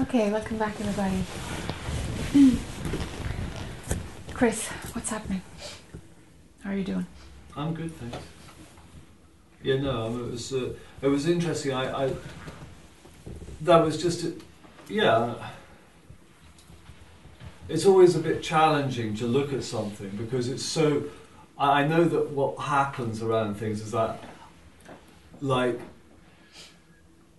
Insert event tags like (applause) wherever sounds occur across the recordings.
Okay, welcome back, everybody. Chris, what's happening? How are you doing? I'm good, thanks. Yeah, no, um, it was uh, it was interesting. I, I that was just a, yeah. It's always a bit challenging to look at something because it's so. I I know that what happens around things is that, like,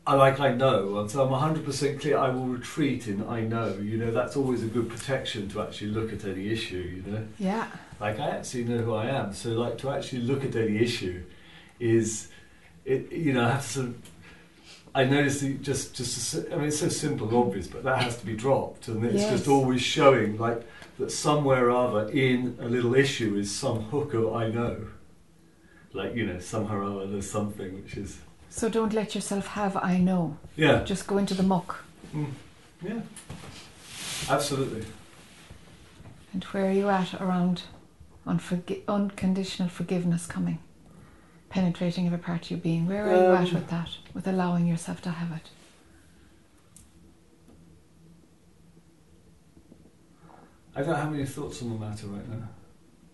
I like I know, and so I'm 100% clear. I will retreat in I know. You know, that's always a good protection to actually look at any issue. You know Yeah. like I actually know who I am. So like to actually look at any issue is it you know I have to sort of I notice that just just I mean it's so simple and obvious, but that has to be dropped, and it's Yes. just always showing like that somewhere or other in a little issue is some hook of I know, like you know somehow or other there's something which is So don't let yourself have I know. yeah Just go into the muck. mm, yeah absolutely And where are you at around unforgi- unconditional forgiveness coming? Penetrating every part of your being. Where are you at Um, with that? With allowing yourself to have it? I don't have any thoughts on the matter right now.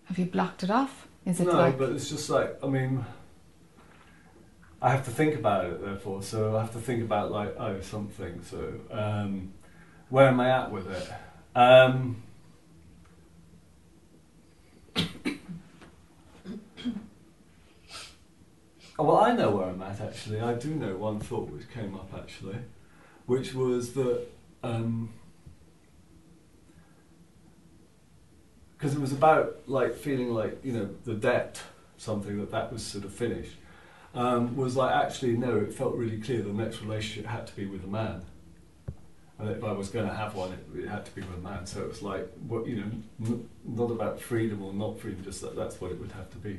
Have you blocked it off? Is it no, like but it's just like I mean, I have to think about it. Therefore, so I have to think about like oh something. So um, where am I at with it? Um, (coughs) well, I know where I'm at actually. I do know one thought which came up actually, which was that. Um, because it was about like feeling like you know the debt something that that was sort of finished um, was like actually no it felt really clear the next relationship had to be with a man and if I was going to have one it, it had to be with a man so it was like what you know n- not about freedom or not freedom just that that's what it would have to be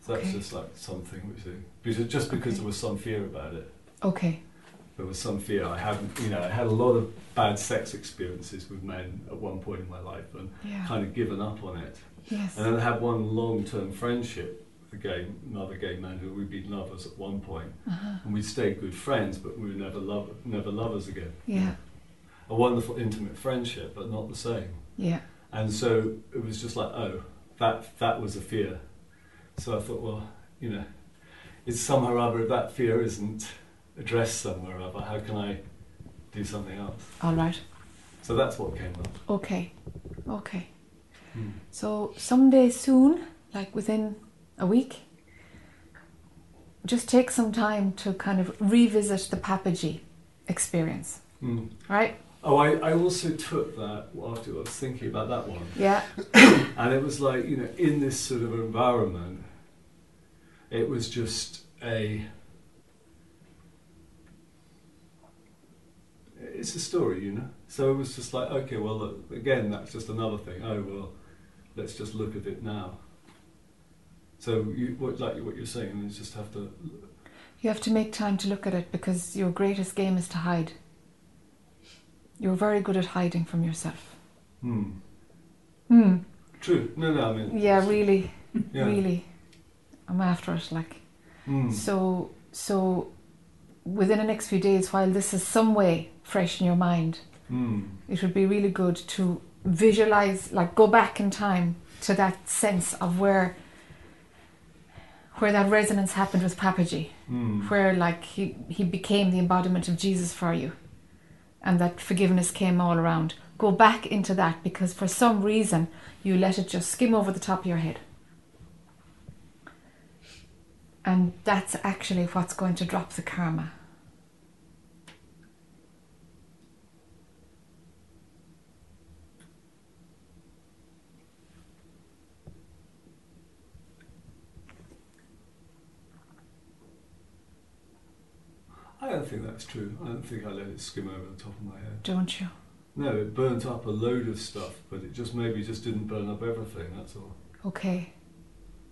so that's just like something which because just because Okay. there was some fear about it okay? there was some fear I hadn't you know I had a lot of bad sex experiences with men at one point in my life and Yeah. kind of given up on it Yes. and then I had one long-term friendship a gay, another gay man who we'd been lovers at one point, Uh-huh. and we stayed good friends, but we were never love, never lovers again. Yeah. A wonderful, intimate friendship, but not the same. Yeah. And so it was just like, oh, that that was a fear. So I thought, well, you know, it's somehow or other if that fear isn't addressed somewhere or other, how can I do something else? All right. So that's what came up. Okay. Okay. Hmm. So someday soon, like within a week, just take some time to kind of revisit the Papaji experience, Hmm. right? Oh, I, I also took that after I was thinking about that one. Yeah. (coughs) And it was like, you know, in this sort of environment, it was just a. It's a story, you know? So it was just like, okay, well, look, again, that's just another thing. Oh, well, let's just look at it now. So, you, what, like what you're saying, is just have to. You have to make time to look at it because your greatest game is to hide. You're very good at hiding from yourself. Hmm. Hmm. True. No, no, I mean. Yeah, really, yeah. really. I'm after it. Like Hmm. so. So within the next few days, while this is some way fresh in your mind, Hmm. it would be really good to visualize, like go back in time to that sense of where where that resonance happened with Papaji, Hmm. where like he he became the embodiment of Jesus for you, and that forgiveness came all around. Go back into that because for some reason you let it just skim over the top of your head. And that's actually what's going to drop the karma. I don't think that's true. I don't think I let it skim over the top of my head. Don't you? No, it burnt up a load of stuff, but it just maybe just didn't burn up everything. That's all. Okay.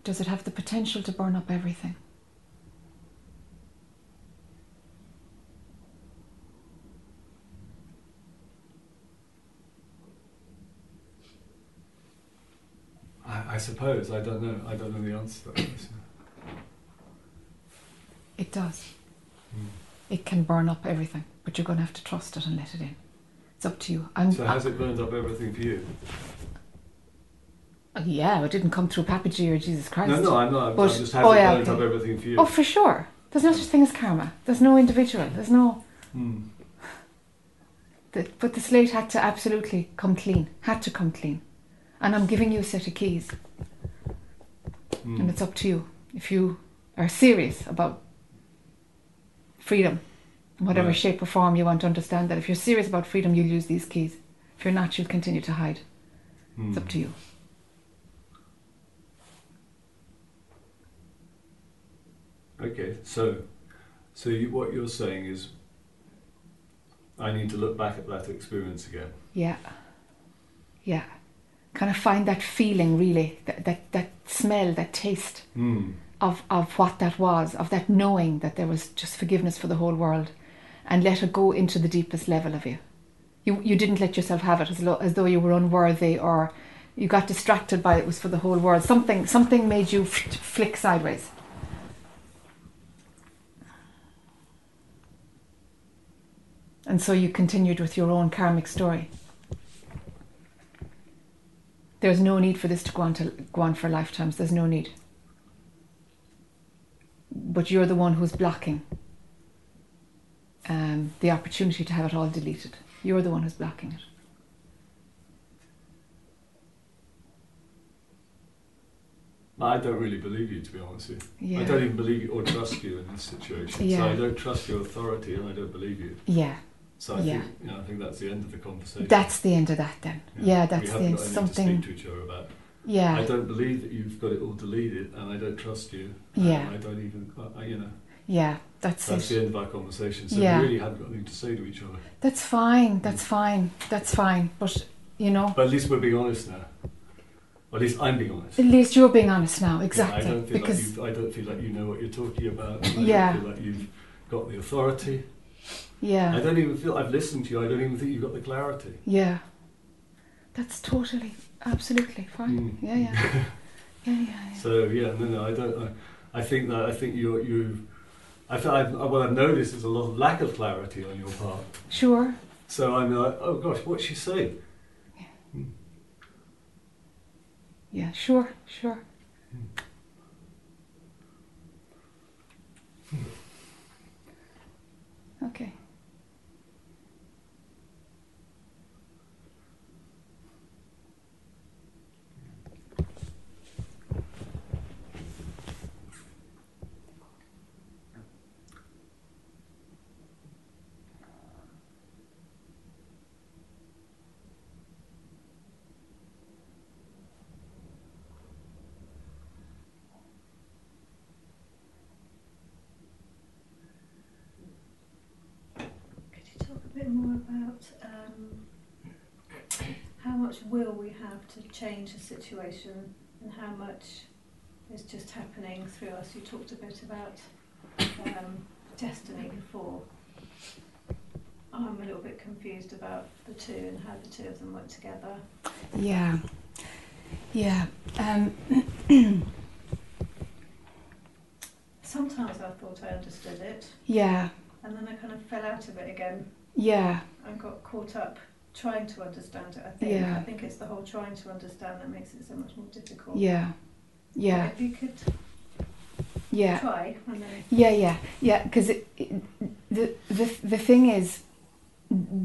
Does it have the potential to burn up everything? I, I suppose I don't know. I don't know the answer to that. It does. Hmm. It can burn up everything, but you're going to have to trust it and let it in. It's up to you. I'm, So has it burned up everything for you? I- yeah, it didn't come through Papaji or Jesus Christ. No, no, I'm not. But- I'm just has oh, yeah, burned okay. up everything for you? Oh, for sure. There's no such thing as karma. There's no individual. There's no. Hmm. The, but the slate had to absolutely come clean. Had to come clean. And I'm giving you a set of keys, Hmm. and it's up to you. If you are serious about freedom, whatever Right. shape or form you want to understand that, if you're serious about freedom, you'll use these keys. If you're not, you'll continue to hide. Hmm. It's up to you. Okay, so so you, what you're saying is, I need to look back at that experience again. Yeah. Yeah. Kind of find that feeling, really, that, that, that smell, that taste. Hmm. Of of what that was, of that knowing that there was just forgiveness for the whole world, and let it go into the deepest level of you. You you didn't let yourself have it as, lo- as though you were unworthy or you got distracted by it was for the whole world. Something something made you f- flick sideways. And so you continued with your own karmic story. There's no need for this to go on to go on for lifetimes. There's no need but you're the one who's blocking um, the opportunity to have it all deleted. You're the one who's blocking it. I don't really believe you, to be honest with you. Yeah. I don't even believe you or trust you in this situation. Yeah. So I don't trust your authority, and I don't believe you. Yeah, So I Yeah. think you know, I think that's the end of the conversation. that's the end of that then. Yeah, we that's the end. Something. to speak to each other about. Yeah, I don't believe that you've got it all deleted, and I don't trust you. Yeah. I don't even, I, I- you know, yeah, that's that's it. the end of our conversation. So Yeah. we really haven't got anything to say to each other. That's fine. Mm. That's fine. That's fine. But you know, But at least we're being honest now. Or at least I'm being honest. at least you're being honest now. Yeah, Exactly. I don't feel because like you. I don't feel like you know what you're talking about. I Yeah. don't feel like you've got the authority. Yeah. I don't even feel I've listened to you. I don't even think you've got the clarity. yeah, that's totally, absolutely fine. Mm. Yeah, yeah, (laughs) yeah, yeah, yeah. So yeah, no, no, I don't. I, I think that I think you're you. I feel I've, what I've noticed is a lot of lack of clarity on your part. Sure. So I'm like, oh gosh, what's she saying? Yeah. Hmm. Sure. Sure. Hmm. Hmm. Okay. Could you talk a bit more about um, how much will we have to change the situation and how much is just happening through us? You talked a bit about um, destiny before. I'm a little bit confused about the two and how the two of them work together. Yeah. Yeah. Um, (clears throat) Sometimes I thought I understood it yeah. and then I kind of fell out of it again Yeah. and got caught up trying to understand it. I think Yeah. I think it's the whole trying to understand that makes it so much more difficult. Yeah. Yeah. If you could Yeah. try then Yeah, yeah, yeah. Because the the the thing is,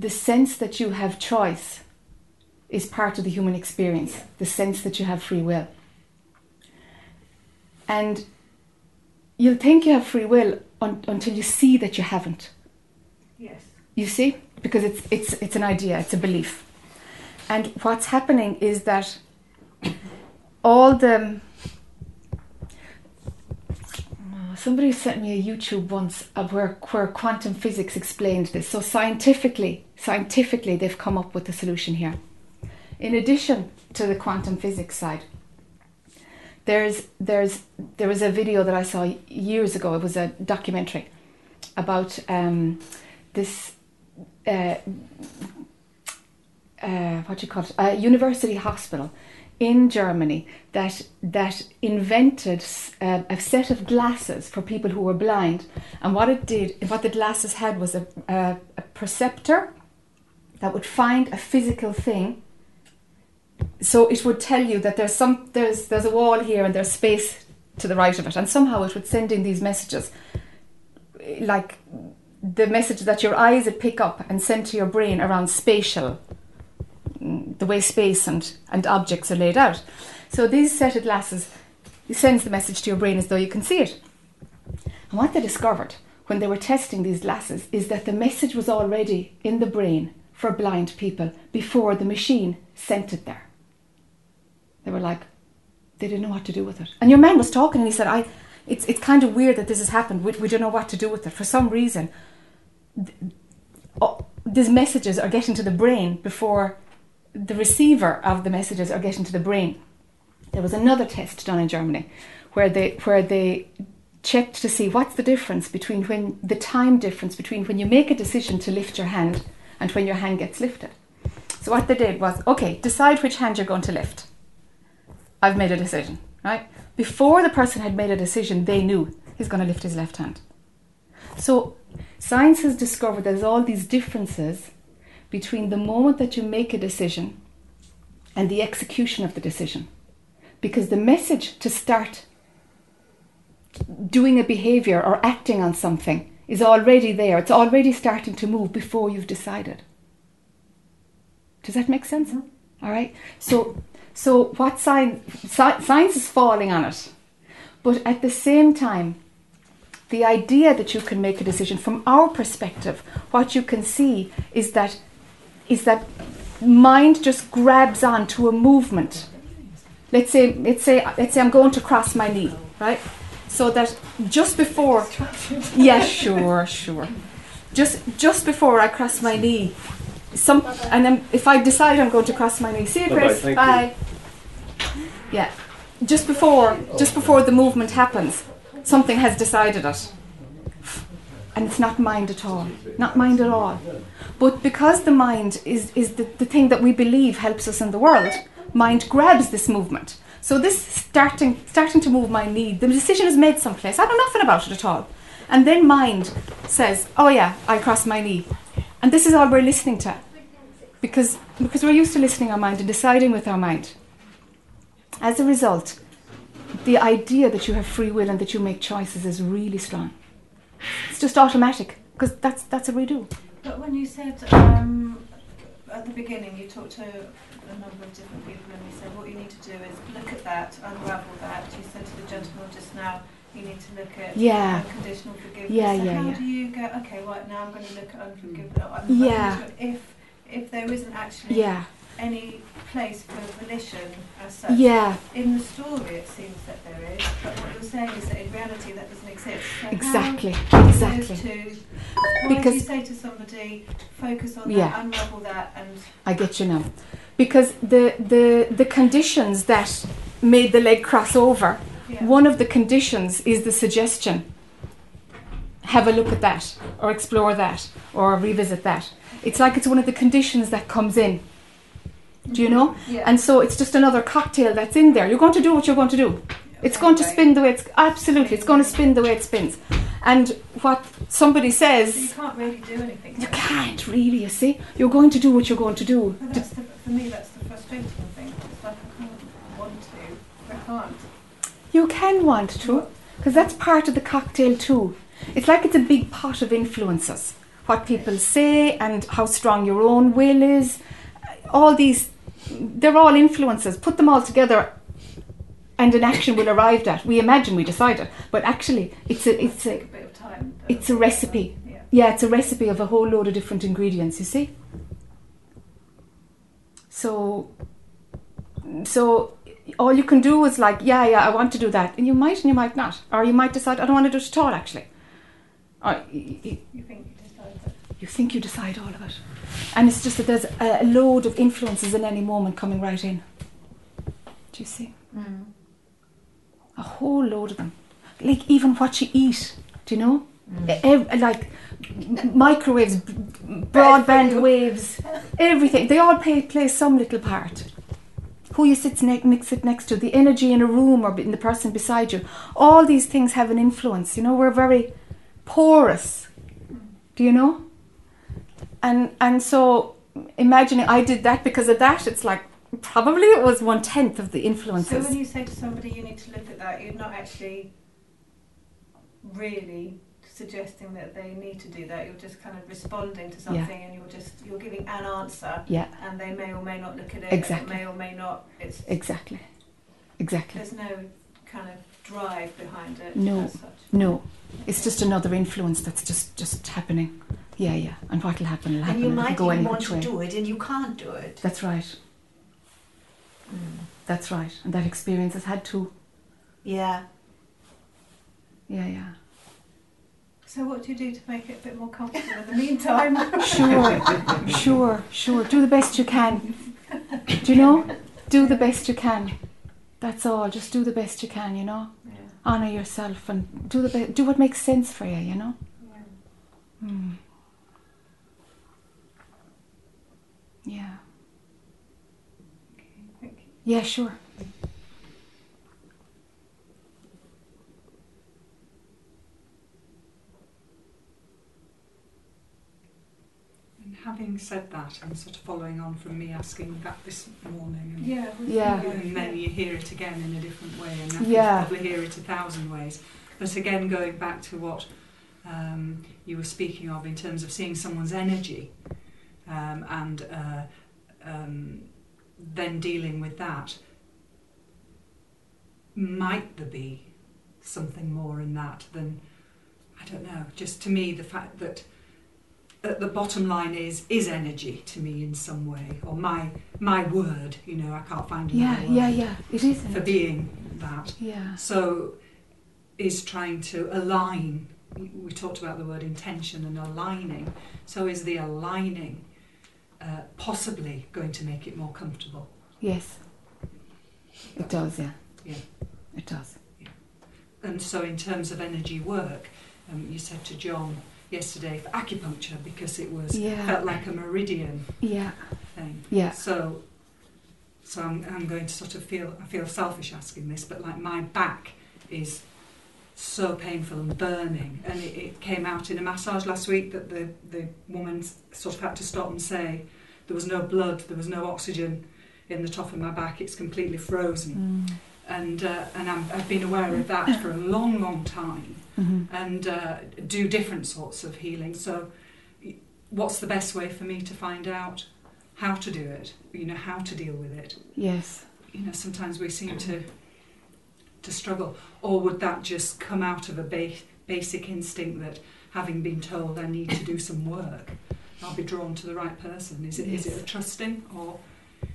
the sense that you have choice is part of the human experience. Yeah. The sense that you have free will, and you'll think you have free will un- until you see that you haven't. yes. You see, because it's it's it's an idea, it's a belief, and what's happening is that all the somebody sent me a YouTube once where where quantum physics explained this. So scientifically, scientifically, they've come up with a solution here. In addition to the quantum physics side, there's there's there was a video that I saw years ago. It was a documentary about um, this uh, uh, what do you call it? A university hospital in Germany that that invented uh, a set of glasses for people who were blind. And what it did, what the glasses had was a, a, a perceptor that would find a physical thing. So it would tell you that there's some there's there's a wall here and there's space to the right of it, and somehow it would send in these messages, like the message that your eyes would pick up and send to your brain around spatial, mm, the way space and, and objects are laid out. So these set of glasses sends the message to your brain as though you can see it. And what they discovered when they were testing these glasses is that the message was already in the brain for blind people before the machine sent it there. They were like, they didn't know what to do with it. And your man was talking and he said, I, it's, it's kind of weird that this has happened. We, we don't know what to do with it. For some reason, Oh, these messages are getting to the brain before the receiver of the messages are getting to the brain. There was another test done in Germany where they, where they checked to see what's the difference between when the time difference between when you make a decision to lift your hand and when your hand gets lifted. So what they did was, okay, decide which hand you're going to lift. I've made a decision, right? Before the person had made a decision, they knew he's going to lift his left hand. So science has discovered there's all these differences between the moment that you make a decision and the execution of the decision. Because the message to start doing a behavior or acting on something is already there. It's already starting to move before you've decided. Does that make sense? Mm-hmm. All right. So, so what science, science is falling on it, but at the same time, the idea that you can make a decision from our perspective, what you can see is that is that mind just grabs on to a movement. Let's say, let's say, let's say I'm going to cross my knee, right? so that just before yeah sure sure just just before I cross my knee some and then if I decide I'm going to cross my knee see you Chris bye, bye. yeah just before just before the movement happens something has decided it and it's not mind at all not mind at all but because the mind is, is the, the thing that we believe helps us in the world mind grabs this movement so this starting starting to move my knee, the decision is made someplace. I know nothing about it at all. And then mind says, Oh yeah, I crossed my knee. And this is all we're listening to. Because because we're used to listening our mind and deciding with our mind. As a result, the idea that you have free will and that you make choices is really strong. It's just automatic because that's that's what we do. But when you said um, at the beginning, you talked to a number of different people and you said what you need to do is look at that, unravel that. You said to the gentleman just now, you need to look at yeah. unconditional forgiveness. Yeah, so yeah, how yeah. do you go, okay, right now I'm going to look at unforgiveness. Yeah. If, if there isn't actually yeah. any place for volition as such. Yeah. In the story, it seems that there is, but what you're saying is that in reality that doesn't exist. So exactly. Exactly. To, because you say to somebody, focus on yeah. that, unravel that, and. I get you now, because the the the conditions that made the leg cross over. Yeah. One of the conditions is the suggestion. Have a look at that, or explore that, or revisit that. It's like it's one of the conditions that comes in do you know? Yeah. And so it's just another cocktail that's in there. You're going to do what you're going to do. It's going to spin the way it's absolutely. It's going to spin the way it spins. And what somebody says, so you can't really do anything. You can't really. You see, you're going to do what you're going to do. The, for me, that's the frustrating thing. It's like I can't want to, I can't. You can want to, because that's part of the cocktail too. It's like it's a big pot of influences. What people say and how strong your own will is. All these they're all influences. Put them all together, and an action will arrive at. We imagine we decided, but actually, it's a it's a, a time, it's a recipe. Yeah. yeah, it's a recipe of a whole load of different ingredients. You see. So, so all you can do is like, yeah, yeah, I want to do that, and you might and you might not, or you might decide I don't want to do it at all. Actually, or you, you think you decide that. You think you decide all of it. And it's just that there's a load of influences in any moment coming right in. Do you see? Mm. A whole load of them. Like even what you eat, do you know? Mm. like microwaves, broadband waves, everything. They all play, play some little part. Who you sit, ne- sit next to, the energy in a room or in the person beside you. All these things have an influence. You know, we're very porous. Do you know? And and so imagining I did that because of that, it's like probably it was one tenth of the influences. So when you say to somebody you need to look at that, you're not actually really suggesting that they need to do that. You're just kind of responding to something, and you're just you're giving an answer, yeah, and they may or may not look at it. Exactly. It may or may not. It's exactly, exactly. there's no kind of drive behind it. No. As such. No, it's just another influence that's just just happening. Yeah, yeah. And what'll happen will And you It'll might go even want to way. do it and you can't do it. That's right. Mm. That's right. And that experience has had to. Yeah. Yeah, yeah. So what do you do to make it a bit more comfortable in the meantime? (laughs) Sure, sure, sure. Do the best you can. Do you know? Do the best you can. That's all. Just do the best you can. You know. yeah. Honor yourself and do the do what makes sense for you. You know. yeah. Hmm. Yeah. Thank you. Yeah. Sure. Having said that, and sort of following on from me asking that this morning, and, Yeah. Yeah. and then you hear it again in a different way, and I Yeah. probably hear it a thousand ways. But again, going back to what um, you were speaking of in terms of seeing someone's energy, um, and uh, um, then dealing with that, might there be something more in that than I don't know. Just to me, the fact that at the bottom line is is energy to me in some way, or my my word. You know, I can't find Yeah. another Yeah. word Yeah. It is. for being that. Yeah. So, is trying to align. We talked about the word intention and aligning. So, is the aligning uh, possibly going to make it more comfortable? Yes. It does. Yeah. Yeah. It does. And so, in terms of energy work, um, you said to John yesterday for acupuncture because it was Yeah. felt like a meridian Yeah. thing. Yeah. So, so I'm, I'm going to sort of feel I feel selfish asking this, but like my back is so painful and burning, and it, it came out in a massage last week that the the woman sort of had to stop and say there was no blood, there was no oxygen in the top of my back. It's completely frozen, Mm. And uh, and I'm, I've been aware of that for a long, long time hmm and uh, do different sorts of healing. So, what's the best way for me to find out how to do it? You know, how to deal with it. Yes. You know, sometimes we seem to to struggle, or would that just come out of a ba- basic instinct that, having been told I need to do some work, I'll be drawn to the right person? Is it is Yes. it a trusting or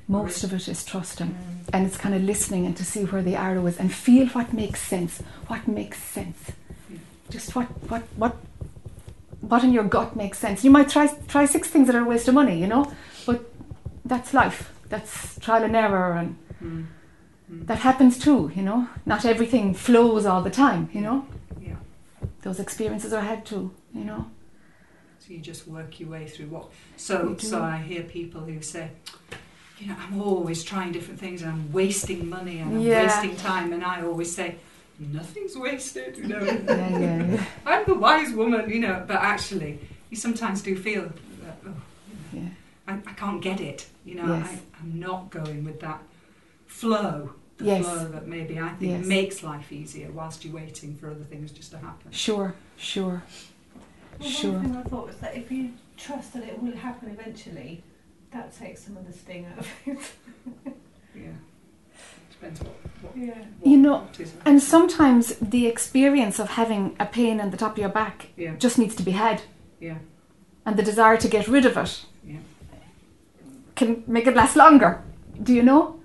Most of it is trusting. Mm. and it's kind of listening and to see where the arrow is and feel what makes sense. What makes sense? Just what what what what in your gut makes sense. You might try try six things that are a waste of money, you know, but that's life. That's trial and error, and Hmm. Hmm. that happens too. You know, not everything flows all the time. You know, yeah? those experiences are had too. You know, So you just work your way through what. So so I hear people who say, you know, I'm always trying different things and I'm wasting money and I'm Yeah. wasting time, and I always say, nothing's wasted. You know, (laughs) yeah, yeah, yeah. I'm the wise woman. You know, but actually, you sometimes do feel that, oh, you know, yeah. I, I can't get it. You know, Yes. I, I'm not going with that flow. The Yes. flow that maybe I think Yes. makes life easier whilst you're waiting for other things just to happen. Sure, sure, Well, sure. One thing I thought was that if you trust that it will happen eventually, that takes some of the sting out of it. (laughs) Yeah. Depends what. what yeah. what You know, what is it. And sometimes the experience of having a pain in the top of your back Yeah. just needs to be had. Yeah. And the desire to get rid of it Yeah. can make it last longer. Do you know?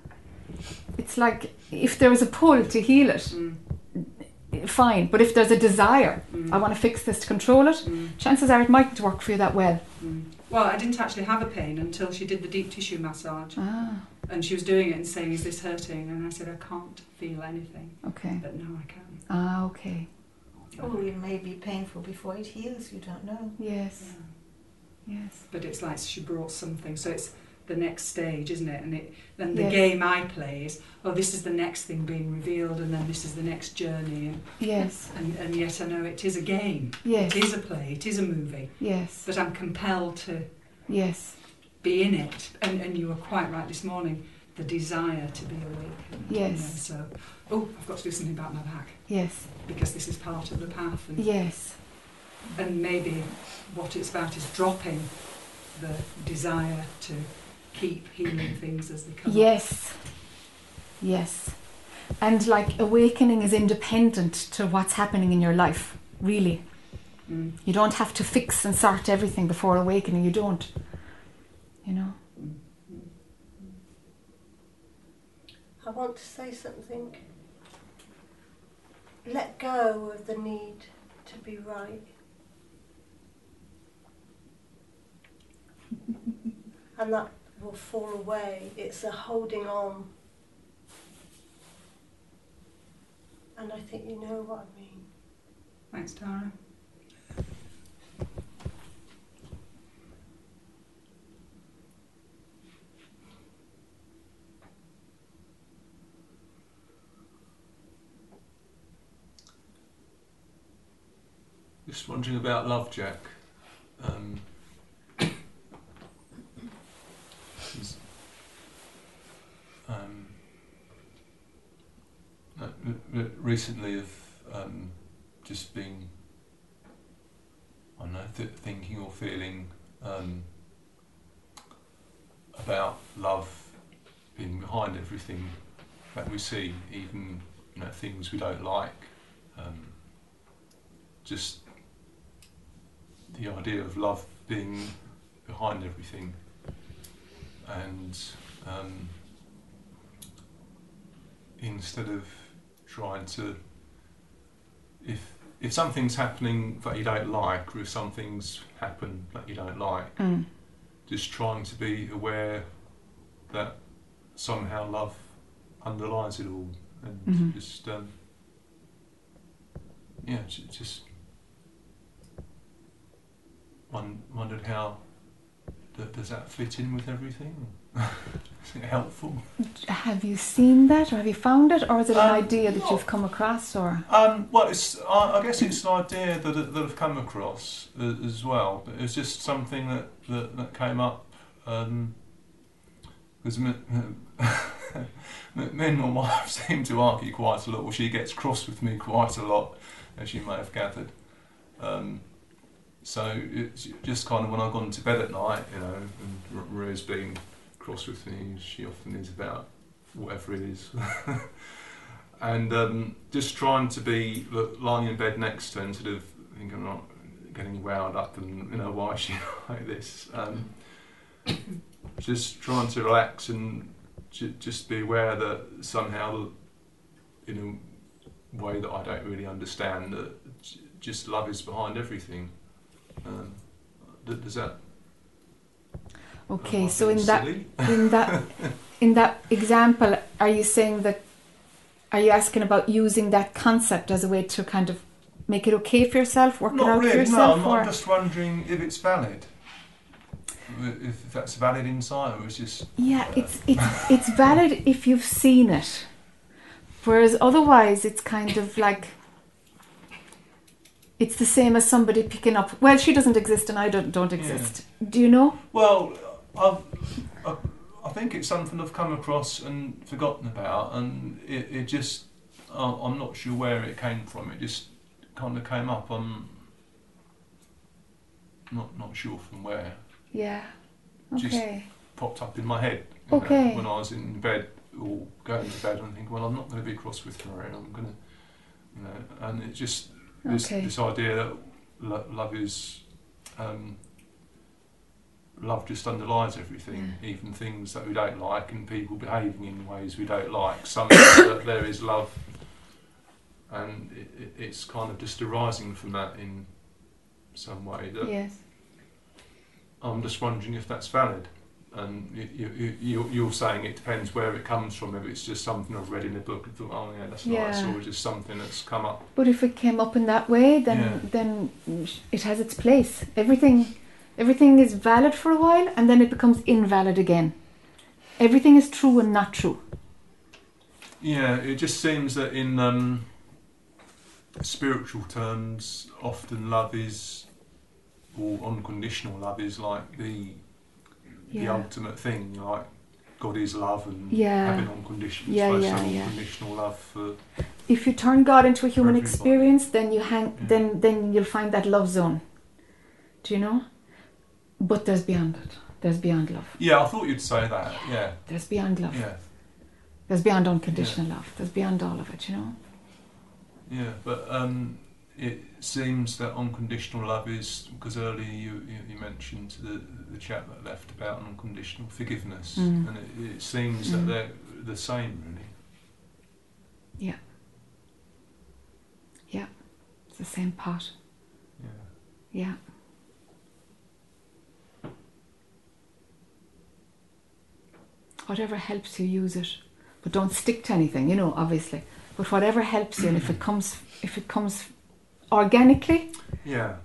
It's like if there is a pull to heal it, Mm, fine. But if there's a desire, mm, I want to fix this to control it, mm, chances are it mightn't work for you that well. Well, I didn't actually have a pain until she did the deep tissue massage, Ah, and she was doing it and saying, "Is this hurting?" And I said, "I can't feel anything, okay. but now I can." Ah, okay. Oh, it may be painful before it heals, you don't know. Yes, Yeah. yes. But it's like she brought something, so it's the next stage, isn't it? And it then the game I play is, oh, this is the next thing being revealed, and then this is the next journey, and Yes, and, and yet I know it is a game, yes, it is a play, it is a movie, yes, but I'm compelled to yes, be in it. And, and you were quite right this morning, the desire to be you Yes. know, so, oh, I've got to do something about my back Yes. because this is part of the path. And, Yes. and maybe what it's about is dropping the desire to keep healing things as they come. up. Yes. Yes. And like awakening is independent to what's happening in your life, really. Mm. You don't have to fix and sort everything before awakening. You don't. You know? I want to say something. Let go of the need to be right. (laughs) and that will fall away. It's a holding on. And I think you know what I mean. Thanks, Tara. Just wondering about Love Jac. Um, um, uh, re- re- recently, of um, just being, I don't know, th- thinking or feeling um, about love being behind everything that we see, even you know things we don't like. Um, just the idea of love being behind everything and um, instead of trying to if if something's happening that you don't like or if something's happened that you don't like Mm. just trying to be aware that somehow love underlies it all and Mhm. just um, yeah j- just won- wondered how does that fit in with everything (laughs) helpful Have you seen that or have you found it or is it an Um, idea that you've come across or? Um, well, it's, I, I guess it's an idea that, that I've come across as well, but it's just something that, that, that came up because (laughs) me, me and my wife (laughs) seem to argue quite a lot. Well, she gets cross with me quite a lot, as you may have gathered. Um, so it's just kind of when I've gone to bed at night, you know, and R- Maria's been cross with me, she often is about whatever it is. (laughs) and um, just trying to be lying in bed next to her and sort of thinking I'm not getting wound up and you know why is she (laughs) like this. Um, just trying to relax and ju- just be aware that somehow, in a way that I don't really understand, that just love is behind everything. Um, does that? Okay, so in that (laughs) in that in that example, are you saying that? Are you asking about using that concept as a way to kind of make it okay for yourself, work it Not out for really. yourself, no, I'm, just wondering if it's valid. If that's valid insight, or it's just yeah, uh, it's it's it's valid if you've seen it, whereas otherwise it's kind of like it's the same as somebody picking up. Well, she doesn't exist and I don't don't Yeah. exist. Do you know? Well, I've, I, I think it's something I've come across and forgotten about, and it, it just, I'm not sure where it came from. It just kind of came up. I'm not not sure from where. Yeah. Just- Okay. Popped up in my head. you know, when I was in bed or going to bed, and I think, well, I'm not going to be cross with Maria. I'm going to, you know, and it just this Okay. this idea that lo- love is. Um, love just underlies everything, Yeah. even things that we don't like and people behaving in ways we don't like. Somehow (coughs) that there is love, and it, it, it's kind of just arising from that in some way. That Yes. I'm just wondering if that's valid. And you, you, you, you're saying it depends where it comes from. If it's just something I've read in a book and thought, oh yeah, that's nice, Yeah. or just something that's come up. But if it came up in that way, then Yeah. then it has its place. Everything everything is valid for a while, and then it becomes invalid again. Everything is true and not true. Yeah, it just seems that in um, spiritual terms, often love is, or unconditional love is like the the ultimate thing, like God is love and Yeah. having unconditional, Yeah, yeah, yeah. unconditional love for. If you turn God into a human experience, then you hang. Yeah. Then then you'll find that love zone. Do you know? But there's beyond it. There's beyond love. Yeah, I thought you'd say that. Yeah, There's beyond love. yeah, There's beyond unconditional love. There's beyond all of it. You know. yeah. But um, it seems that unconditional love is because earlier you, you, mentioned the the chap that left about unconditional forgiveness, Mm. and it, it seems Mm. that they're the same, really. Yeah. Yeah. It's the same pot. Yeah. Yeah. Whatever helps you, use it, but don't stick to anything. You know, obviously. But whatever helps you, and if it comes, if it comes organically, Yeah,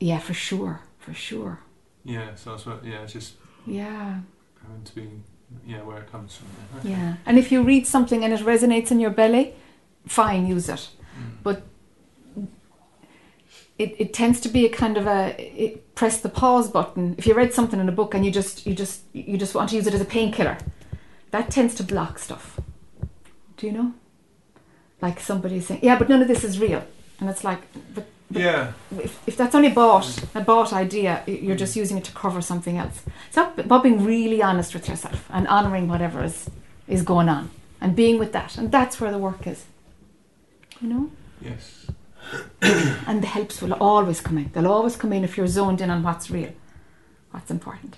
yeah, for sure, for sure. yeah. So I suppose, yeah, it's just Yeah, having to be, yeah, where it comes from. Okay. yeah. And if you read something and it resonates in your belly, fine, use it. Mm. But it, it tends to be a kind of a it, press the pause button. If you read something in a book and you just you just you just want to use it as a painkiller, that tends to block stuff. Do you know? Like somebody saying, yeah, but none of this is real, and it's like, but Yeah, if, if that's only bought mm. a bought idea, you're just mm. using it to cover something else. It's about being really honest with yourself and honouring whatever is is going on and being with that, and that's where the work is. You know. yes. (coughs) And the helps will always come in. They'll always come in if you're zoned in on what's real, what's important,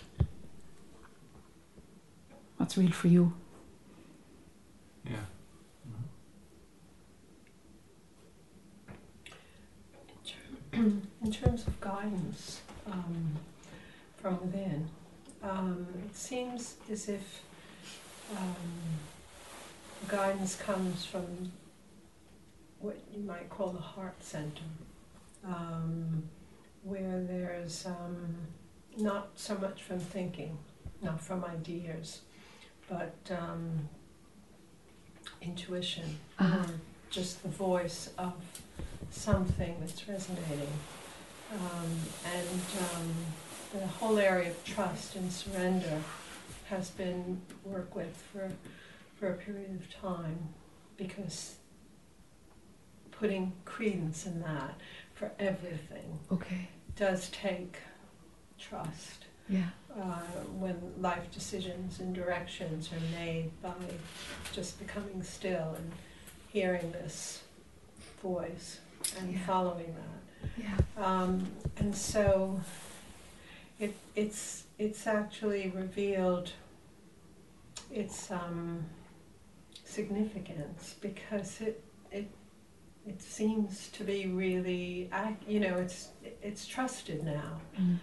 what's real for you. Yeah. In terms of guidance um, from within, um, it seems as if um, guidance comes from what you might call the heart center, um, where there's um, not so much from thinking, not from ideas, but um, intuition, Uh-huh. or just the voice of something that's resonating. Um, and um, the whole area of trust and surrender has been worked with for, for a period of time because putting credence in that for everything Okay. does take trust Yeah. uh, when life decisions and directions are made by just becoming still and hearing this voice and Yeah. following that. Yeah. Um, and so it, it's, it's actually revealed its um, significance because it, it, seems to be really, you know, it's, it's trusted now. Mm.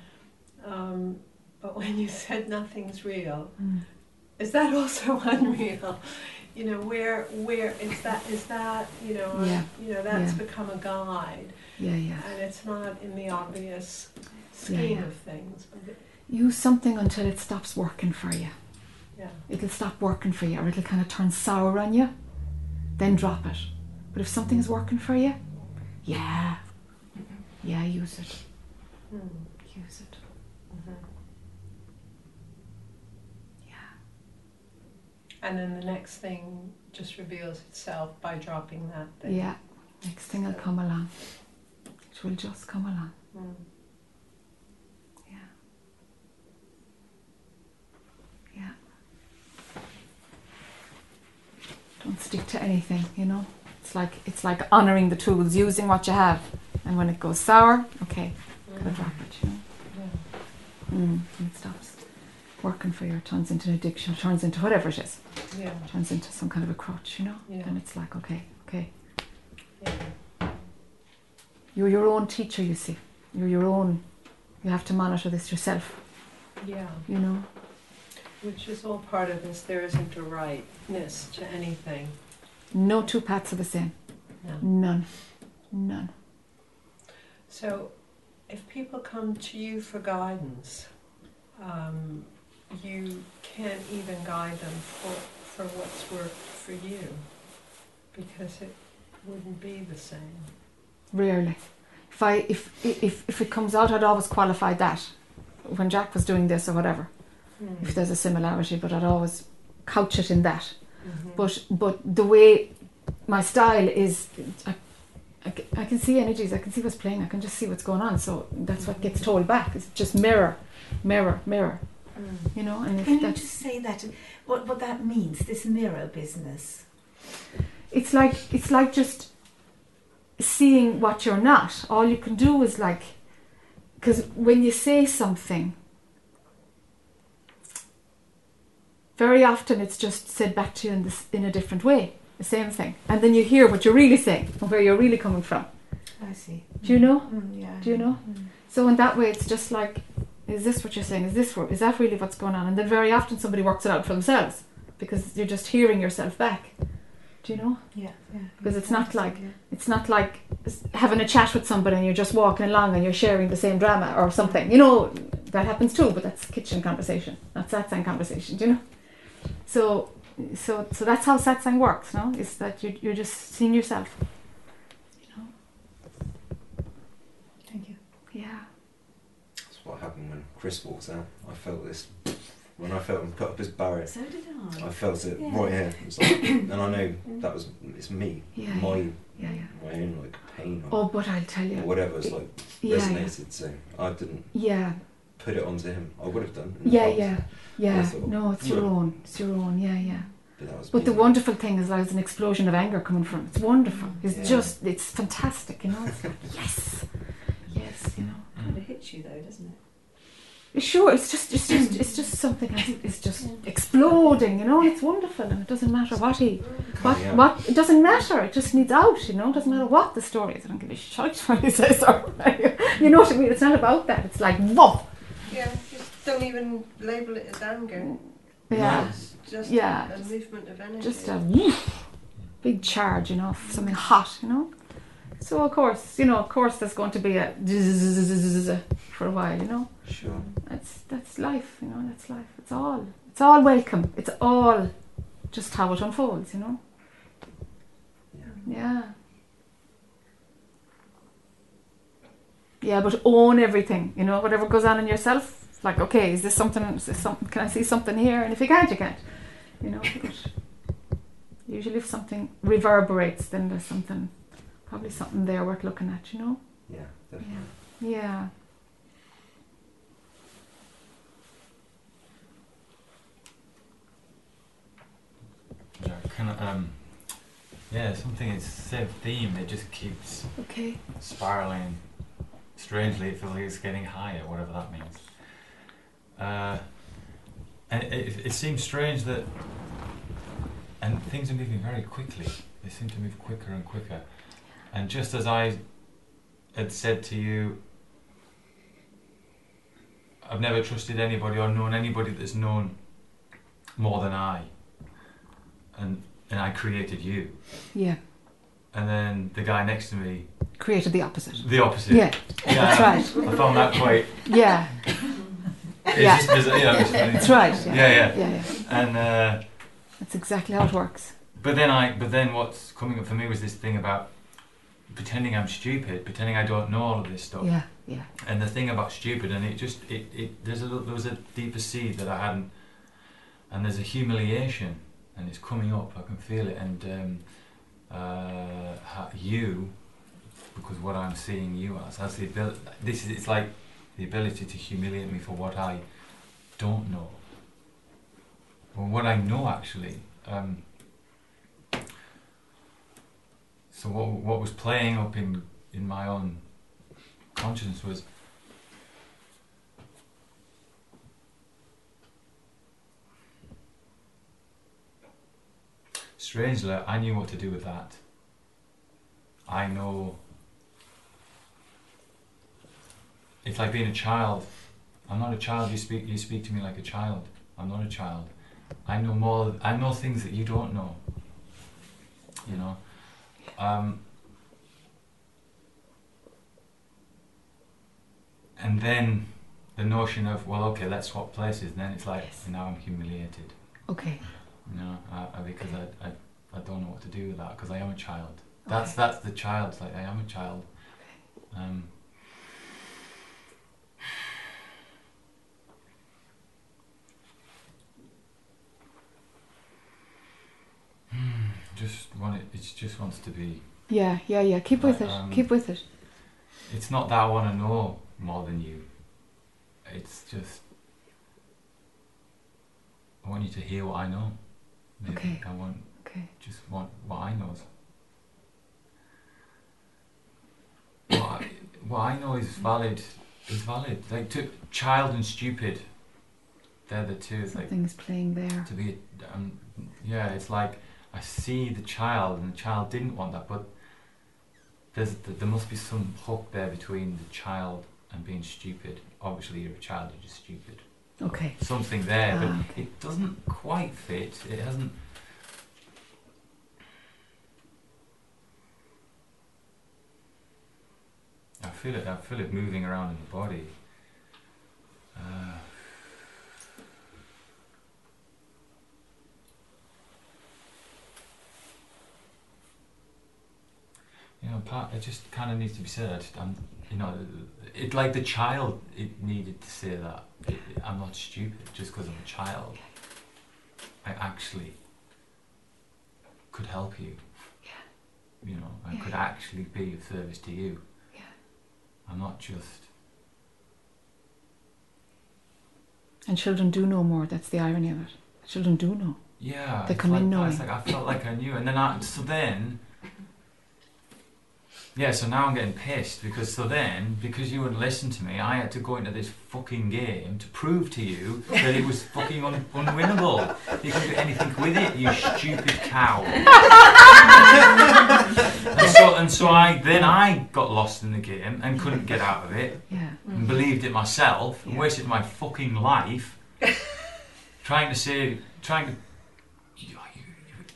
Um, but when you said nothing's real, Mm. is that also (laughs) unreal? You know, where where is that is that you know Yeah. you know that's Yeah. become a guide, Yeah. Yeah. and it's not in the obvious scheme yeah. of things. But Use something until it stops working for you. yeah, It'll stop working for you, or it'll kind of turn sour on you. Then drop it. But if something's working for you, yeah, yeah, use it. Hmm. Use it. Mhm. Yeah. and then the next thing just reveals itself by dropping that thing. Yeah. Next thing will come along. It will just come along. Hmm. Yeah. Yeah. Don't stick to anything, you know. It's like it's like honouring the tools, using what you have, and when it goes sour, okay, gotta Mhm. drop it, you know. Yeah. Mm, and it stops working for you, it turns into an addiction, turns into whatever it is, Yeah. turns into some kind of a crutch, you know. Yeah. Then it's like, okay, okay, Yeah. you're your own teacher, you see. You're your own. You have to monitor this yourself, Yeah. you know. Which is all part of this. There isn't a rightness to anything. No two paths are the same. No. None. None. So, if people come to you for guidance, um, you can't even guide them for, for what's worked for you because it wouldn't be the same. Rarely. If I if if if it comes out, I'd always qualify that when Jac was doing this or whatever. Mm. if there's a similarity, but I'd always couch it in that. Mhm. But but the way my style is, I can see energies. I can see what's playing. I can just see what's going on. So that's what gets told back. It's just mirror, mirror, mirror. Mm. You know, and if Can you just say that? What what that means? This mirror business. it's like it's like just seeing what you're not. All you can do is like, because when you say something, very often it's just said back to you in this in a different way, the same thing, and then you hear what you're really saying and where you're really coming from. I see. Do you know? Mm, yeah. Do you know? Mm. So in that way, it's just like, is this what you're saying? Is this is that really what's going on? And then very often somebody works it out for themselves because you're just hearing yourself back. Do you know? Yeah, yeah. Because it's not like- Yeah. It's not like having a chat with somebody and you're just walking along and you're sharing the same drama or something. You know, that happens too, but that's kitchen conversation, not satsang conversation, do you know? So, so, so that's how satsang works, no? Is that you, you're just seeing yourself. You know? Thank you. Yeah. That's what happened when Chris walks out. I felt this when I felt him put up his barrier. So did I. I felt it Yeah. right here. It's like, (coughs) and I know that was it's me, Yeah. my yeah, yeah, yeah. my own like pain Oh, or, but I'll tell or you. whatever's like Yeah, yeah. resonated. So I didn't Yeah, put it onto him. I would have done. yeah, past, yeah, yeah. Thought, No, it's your yeah. own. It's your own. Yeah, yeah. But that was. But the wonderful thing is there's an explosion of anger coming from. It's wonderful. It's Yeah. just, it's fantastic. You know. It's like (laughs) yes, yes. You know. Kind of hits you though, doesn't it? Sure, it's just, it's just, it's just something. That's, it's just exploding. You know, it's wonderful, and it doesn't matter what he, what, Coming out. what. It doesn't matter. It just needs out. You know, it doesn't matter what the story is. I don't give a shit (laughs) what he says. Or, you know what I mean? It's not about that. It's like whoa. Yeah, just don't even label it as anger. Yeah. It's just Yeah. a movement of energy. just a woof, big charge, you know, something hot, you know. So of course, you know, of course, there's going to be a for a while, you know. Sure. That's that's life, you know. That's life. It's all it's all welcome. It's all just how it unfolds, you know. Yeah. Yeah. Yeah, but own everything, you know, whatever goes on in yourself. Like, okay, is this something? Is this something? Can I see something here? And if you can't, you can't. You know. (laughs) But usually, if something reverberates, then there's something, probably something there worth looking at. You know. Yeah. Definitely. Yeah. Yeah, kind of, um, yeah, something is same theme. It just keeps Okay. spiraling. Strangely, it feels like it's getting higher, whatever that means. Uh, and it, it, it seems strange that, and things are moving very quickly. They seem to move quicker and quicker. And just as I had said to you, I've never trusted anybody or known anybody that's known more than I. And and I created you. Yeah. And then the guy next to me, Created the opposite. the opposite. Yeah. Yeah, That's right. I found that quite. Yeah. It's Yeah. just bizarre, you know, it's. That's right. Yeah. Yeah, yeah. Yeah. yeah. And uh, That's exactly how it works. but then I, but then what's coming up for me was this thing about pretending I'm stupid, pretending I don't know all of this stuff. Yeah. Yeah. And the thing about stupid, and it just, it, it there's a little- there was a deeper seed that I hadn't, and there's a humiliation, and it's coming up. I can feel it, and um, uh, you, because what I'm seeing you as has the ability. This is it's like the ability to humiliate me for what I don't know, or what I know actually. Um, so what what was playing up in in my own conscience was strangely I knew what to do with that. I know it's like being a child. I'm not a child, you speak you speak to me like a child. I'm not a child. I know more I know things that you don't know. You know. Um, and then the notion of well okay let's swap places then it's like Yes. now i'm humiliated Okay you know, I, I, because. I, I, I don't know what to do with that because I am a child. That's okay. that's the child. Like I am a child. Okay. Um, (sighs) just want it. It just wants to be. Yeah, yeah, yeah. Keep with it. Um, Keep with it. It's not that I want to know more than you. It's just I want you to hear what I know. Maybe. Okay. I want Okay. just want what I know. What I, what I know is valid. Is valid. Like to child and stupid. They're the two. It's like playing there. to be um, yeah it's like i see the child and the child didn't want that but there's there must be some hook there between the child and being stupid obviously you're a child you're just stupid Okay. something there but Ah, okay. it doesn't quite fit it hasn't I feel it. I feel it moving around in the body. Uh, you know, part it just kind of needs to be said. I'm, you know, it like the child. It needed to say that it, I'm not stupid just because I'm a child. I actually could help you. Yeah. You know, I Yeah. could actually be of service to you. Yeah. I'm not just. And children do know more. That's the irony of it. Children do know. Yeah, They come like, in knowing. It's like I felt like I knew, and then I so then. Yeah, so now I'm getting pissed because so then because you wouldn't listen to me, I had to go into this fucking game to prove to you that it was fucking un- unwinnable. You couldn't do anything with it, you stupid cow. and so and so I then I got lost in the game and couldn't get out of it Yeah. and believed it myself and wasted my fucking life trying to say, trying to.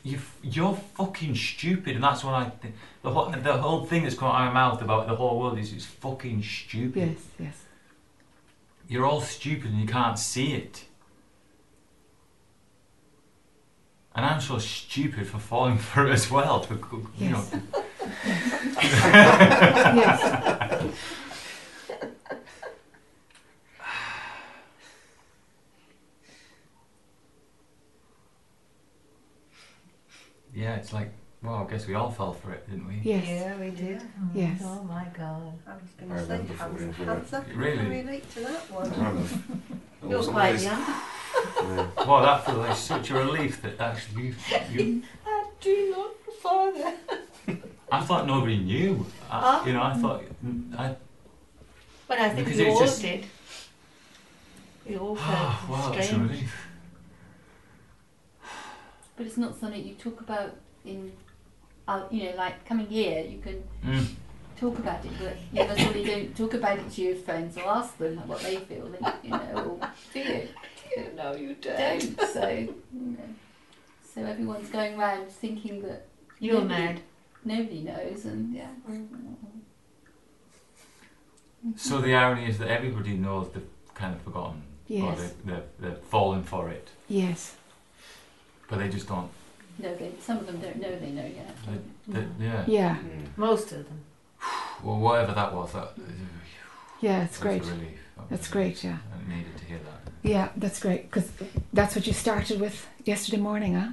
You, you, you're fucking stupid, and that's what I think. The whole, the whole thing that's come out of my mouth about the whole world is it's fucking stupid. Yes. Yes. You're all stupid and you can't see it. And I'm so stupid for falling (laughs) for it as well. To, you know, Yes. (laughs) (laughs) yes. Yeah, it's like, well, I guess we all fell for it, didn't we? Yes. Yeah, we did. Oh, yes. Oh my god. I was I going to say, remember falling hands, for hands up. Really? I can relate to that one. I (laughs) You're was quite always- young. yeah. (laughs) Well, that feels like such a relief that actually you, you (laughs) I do not, father. I thought nobody knew. I, Huh? you know, I thought I. But I think Because we it's all just- did. We all (sighs) felt wow, felt that's a strange. relief. But it's not something you talk about in, uh, you know, like coming here, you can Mm. talk about it, but you necessarily don't talk about it to your friends or ask them what they feel, and, you know, or do you? No, you Don't. So, you know. So everyone's going around thinking that You're nobody, mad. Nobody knows, and yeah. So the irony is that everybody knows they've kind of forgotten, or Yes. they, they're, they're falling for it, Yes. But they just don't. No, they, some of them don't know they know yet. They, they, yeah. Yeah. Mm. Most of them. Well, whatever that was, that Yeah. It's great. a relief. That That's great. Yeah. I needed to hear that. Yeah. That's great because that's what you started with yesterday morning, huh?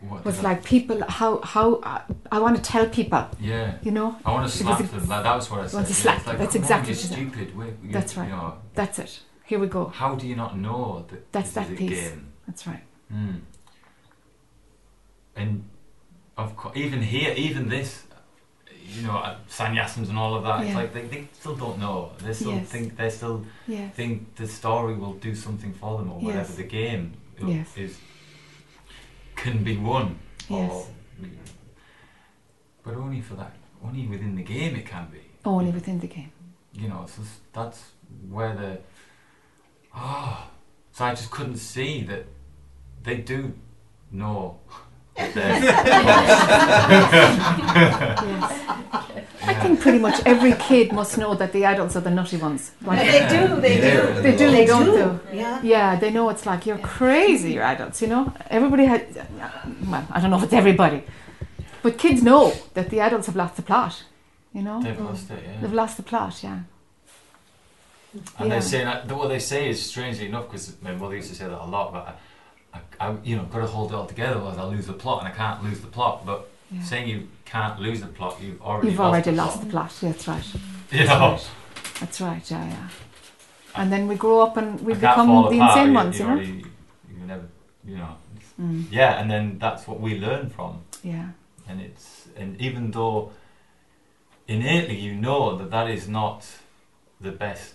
What Was did I- like people. How how uh, I want to tell people. yeah. You know. I want to slap It them. Like, that was what I said. want to slap it's like, them. That's come on, exactly you're what stupid. We're, you That's right. You know, That's it. Here we go. how do you not know that That's this that is a piece. game? That's right. Mm. And of course, even here, even this, you know, uh, sannyasins and all of that. It's like they, they still don't know. They still Yes. think they still Yes. think the story will do something for them or whatever. Yes. The game is can be won. Yes. Or, but only for that. Only within the game it can be. Only within the game. You know, so that's where the. Oh, so I just couldn't see that they do know. That Yes. I think pretty much every kid must know that the adults are the nutty ones. Like, They do, they Yeah. do. They do, They don't do. Yeah. Yeah, they know it's like you're crazy, you're adults, you know? Everybody had, well, I don't know if it's everybody, but kids know that the adults have lost the plot, you know? They've lost it, yeah. They've lost the plot, yeah. And Yeah. they say that what they say is strangely enough because my mother used to say that a lot. But I, I, I, you know, got to hold it all together, otherwise I'll lose the plot, and I can't lose the plot. But Yeah. saying you can't lose the plot, you've already You've lost already the lost plot. the plot. Yeah, that's right. You That's know, right. That's right. Yeah, yeah. And then we grow up and we I become the apart, insane you- ones, you know. already- you never, you know. Mm. Yeah, and then that's what we learn from. Yeah. and it's and even though innately you know that that is not the best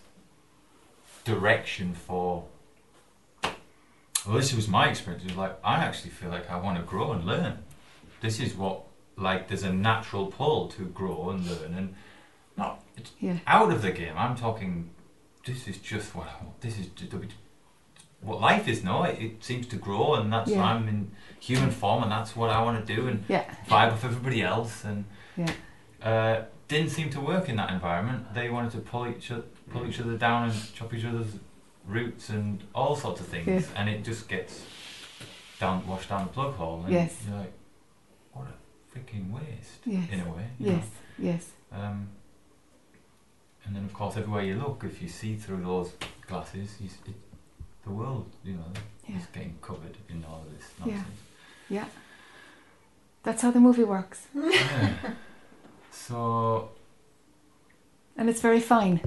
direction for well this was my experience it was like i actually feel like i want to grow and learn this is what like there's a natural pull to grow and learn and not it's Yeah. out of the game i'm talking this is just what I want. this is what life is no it, it seems to grow and that's Yeah. i'm in human form and that's what i want to do and Yeah. vibe with everybody else and Yeah. uh, didn't seem to work in that environment. They wanted to pull each other, pull each other down and chop each other's roots and all sorts of things, Yes. and it just gets down, washed down the plug hole. And Yes. you're like, what a freaking waste Yes. in a way. Yes. Yes. Um, and then of course, everywhere you look, if you see through those glasses, you, it, the world, you know, Yeah. is getting covered in all of this Yeah. nonsense. Yeah. That's how the movie works. yeah. (laughs) So And it's very fine.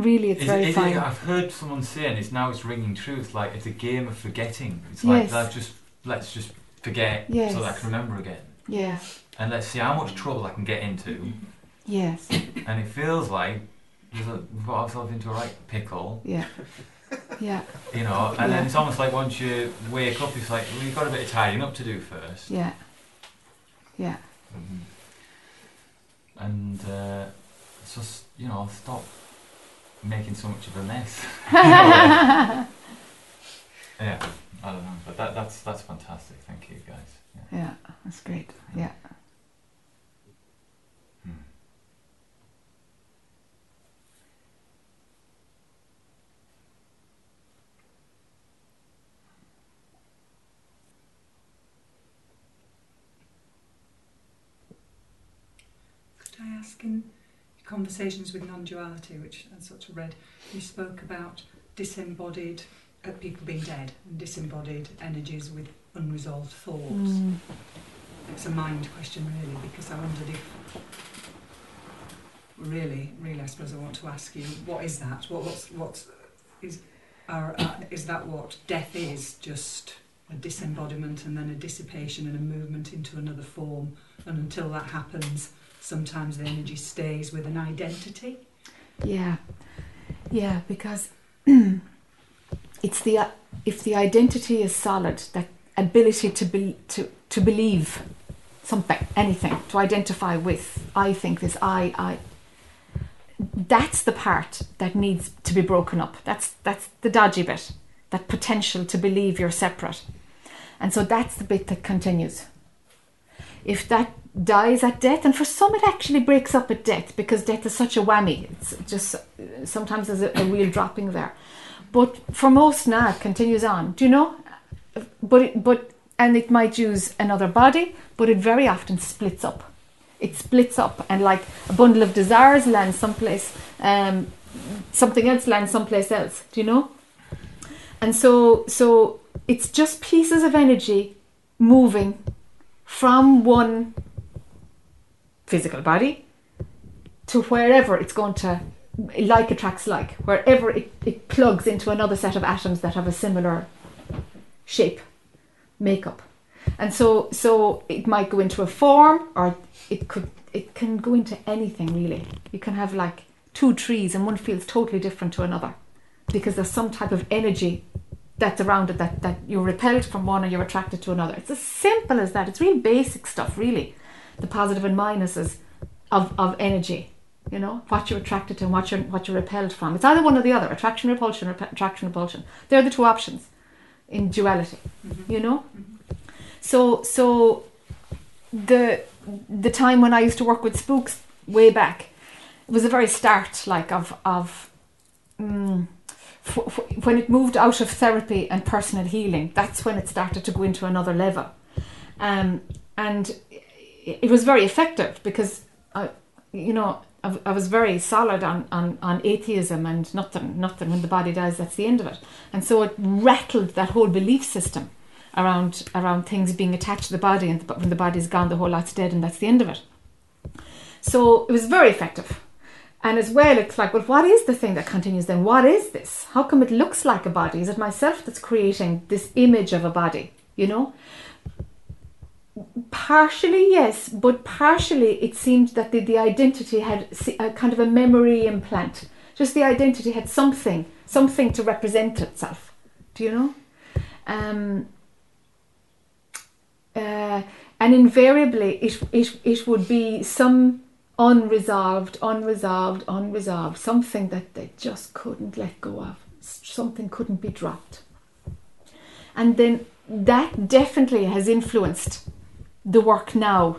Really, it's Is very it- is it- fine. I've heard someone say, and it's now it's ringing true. It's like it's a game of forgetting. It's like Yes. let's just let's just forget Yes. so that I can remember again, Yes. and let's see how much trouble I can get into. Yes. And it feels like we've got ourselves into a right pickle, Yeah. Yeah. you know. And Yeah. then it's almost like once you wake up, it's like well, you've got a bit of tidying up to do first. Yeah. Yeah. Mhm. And uh, it's just you know stop making so much of a mess. yeah. (laughs) (laughs) Yeah, I don't know, but that, that's that's fantastic. Thank you, guys. Yeah. That's great. Yeah. Hmm. Could I ask in your conversations with non-duality, which I sort of read, you spoke about disembodied uh, people being dead and disembodied energies with unresolved thoughts. Mm. It's a mind question, really, because I wondered if, really, really, I suppose I want to ask you, what is that? What, what's, what's, is, are, uh, is that what death is? Just a disembodiment and then a dissipation and a movement into another form, and until that happens, sometimes the energy stays with an identity. Yeah, yeah, because (clears throat) it's the if the identity is solid, that ability to be to to believe something, anything, to identify with. I think this. I I. That's the part that needs to be broken up. That's that's the dodgy bit. That potential to believe you're separate, and so that's the bit that continues. If that dies at death, and for some it actually breaks up at death because death is such a whammy. It's just sometimes there's a, a real dropping there, but for most now it continues on. Do you know? But it, but and it might use another body, but it very often splits up. It splits up, and like a bundle of desires lands someplace, um, something else lands someplace else. Do you know? And so so it's just pieces of energy moving from one physical body to wherever it's going to like attracts like wherever it, it plugs into another set of atoms that have a similar shape makeup. And so so it might go into a form or it could it can go into anything really. You can have like two trees and one feels totally different to another because there's some type of energy that's around it that, that you're repelled from one or you're attracted to another. It's as simple as that. It's real basic stuff really the positive and minuses of, of energy you know what you're attracted to and what you're what you're repelled from. It's either one or the other attraction repulsion rep- attraction repulsion. They're the two options in duality you know? So so the the time when I used to work with spooks way back it was a very start like of of mm, f- f- when it moved out of therapy and personal healing that's when it started to go into another level. Um, and it was very effective because I, you know I, I was very solid on, on, on atheism and nothing, nothing. When the body dies, that's the end of it. And so it rattled that whole belief system around around things being attached to the body, and the, when the body's gone, the whole lot's dead, and that's the end of it. So it was very effective. And as well, it's like, well, what is the thing that continues then? What is this? How come it looks like a body? Is it myself that's creating this image of a body? You know? Partially, yes, but partially it seemed that the, the identity had a kind of a memory implant. Just the identity had something, something to represent itself. Do you know? Um, uh, and invariably, it, it, it would be some unresolved, unresolved, unresolved, something that they just couldn't let go of, something couldn't be dropped. And then that definitely has influenced the work now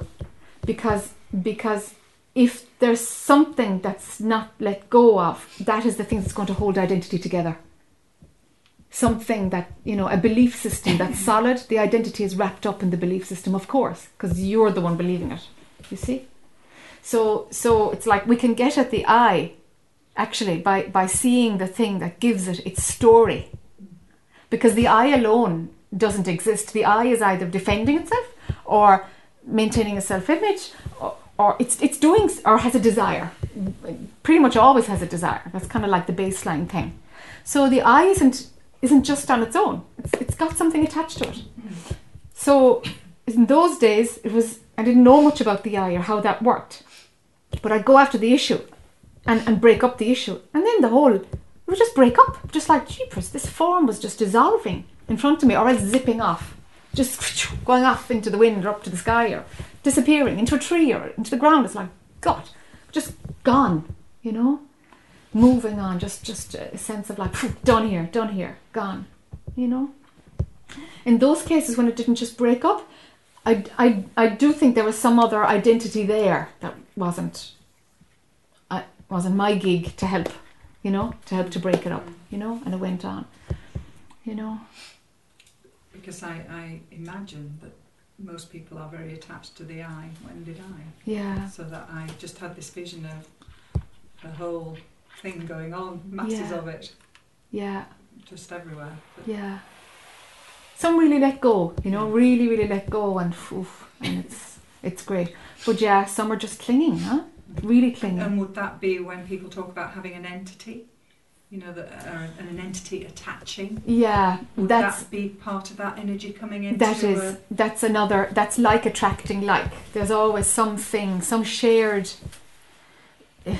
because because if there's something that's not let go of, that is the thing that's going to hold identity together. Something that, you know, a belief system that's (laughs) solid, the identity is wrapped up in the belief system, of course, because you're the one believing it. You see? So so it's like we can get at the I actually by, by seeing the thing that gives it its story. Because the I alone doesn't exist. The I is either defending itself or maintaining a self image or, or it's it's doing or has a desire. Pretty much always has a desire. That's kind of like the baseline thing. So the I isn't isn't just on its own. It's, it's got something attached to it. So in those days, it was I didn't know much about the I or how that worked, but I'd go after the issue, and and break up the issue, and then the whole it would just break up, just like jeepers. This form was just dissolving in front of me, or else zipping off, just (laughs) going off into the wind or up to the sky, or disappearing into a tree or into the ground. It's like God, just gone, you know moving on, just just a sense of like done here, done here, gone, you know. In those cases when it didn't just break up, I, I, I do think there was some other identity there that wasn't I wasn't my gig to help, you know, to help to break it up, you know, and it went on, you know. Because I, I imagine that most people are very attached to the I. When did I? Yeah. So that I just had this vision of the whole thing going on, masses Yeah. of it, Yeah, just everywhere. But yeah. Some really let go, you know, really, really let go, and oof, and it's it's great. But yeah, some are just clinging, huh? Really clinging. And would that be when people talk about having an entity? You know, that uh, an entity attaching. Yeah, Would that's that be part of that energy coming in. That is uh, that's another that's like attracting like. There's always something, some shared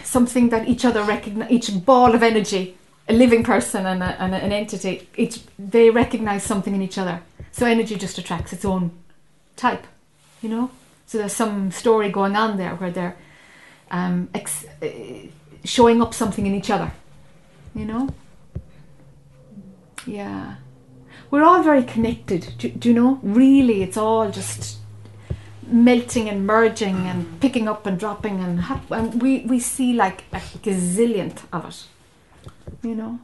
something that each other recognize each ball of energy, a living person and, a, and an entity, each they recognize something in each other. So energy just attracts its own type, you know? So there's some story going on there where they're um, ex- uh, showing up something in each other, you know? Yeah. We're all very connected, do, do you know? Really, it's all just melting and merging and picking up and dropping and, and we, we see like a gazillion of it, you know?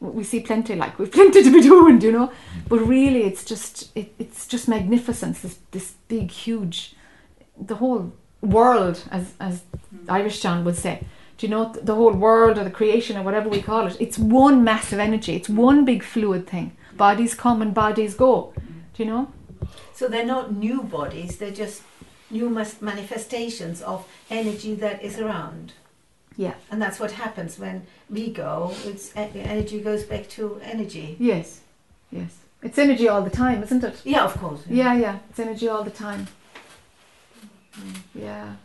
We see plenty, like we've (laughs) plenty to be doing, do you know? But really, it's just it, it's just magnificence. This this big, huge, the whole world, as as Irish John would say. Do you know the whole world or the creation or whatever we call it? It's one massive energy. It's one big fluid thing. Bodies come and bodies go. Do you know? So they're not new bodies, they're just new manifestations of energy that is around. Yeah. And that's what happens when we go, it's energy goes back to energy. Yes. Yes. It's energy all the time, isn't it? Yeah, of course. Yeah, yeah. It's energy all the time. Yeah.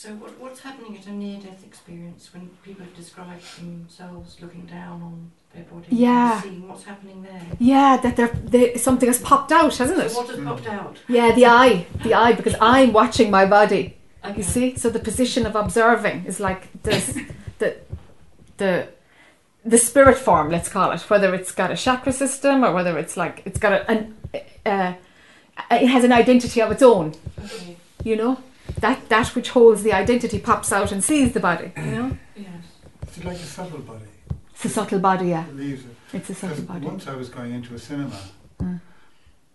So what, what's happening at a near-death experience when people have described themselves looking down on their body Yeah. and seeing what's happening there? Yeah, that they're, they, something has popped out, hasn't it? So what has popped out? Yeah, the I, the I, because I'm watching my body. Okay. You see, so the position of observing is like this, (laughs) the, the, the spirit form. Let's call it, whether it's got a chakra system or whether it's like it's got a, an, uh, it has an identity of its own. Okay. You know, that that which holds the identity pops out and sees the body. You know, (clears throat) Yes. It's like a subtle body. it's a subtle body. Yeah, It leaves it. it's a subtle Because body. once I was going into a cinema, Mm.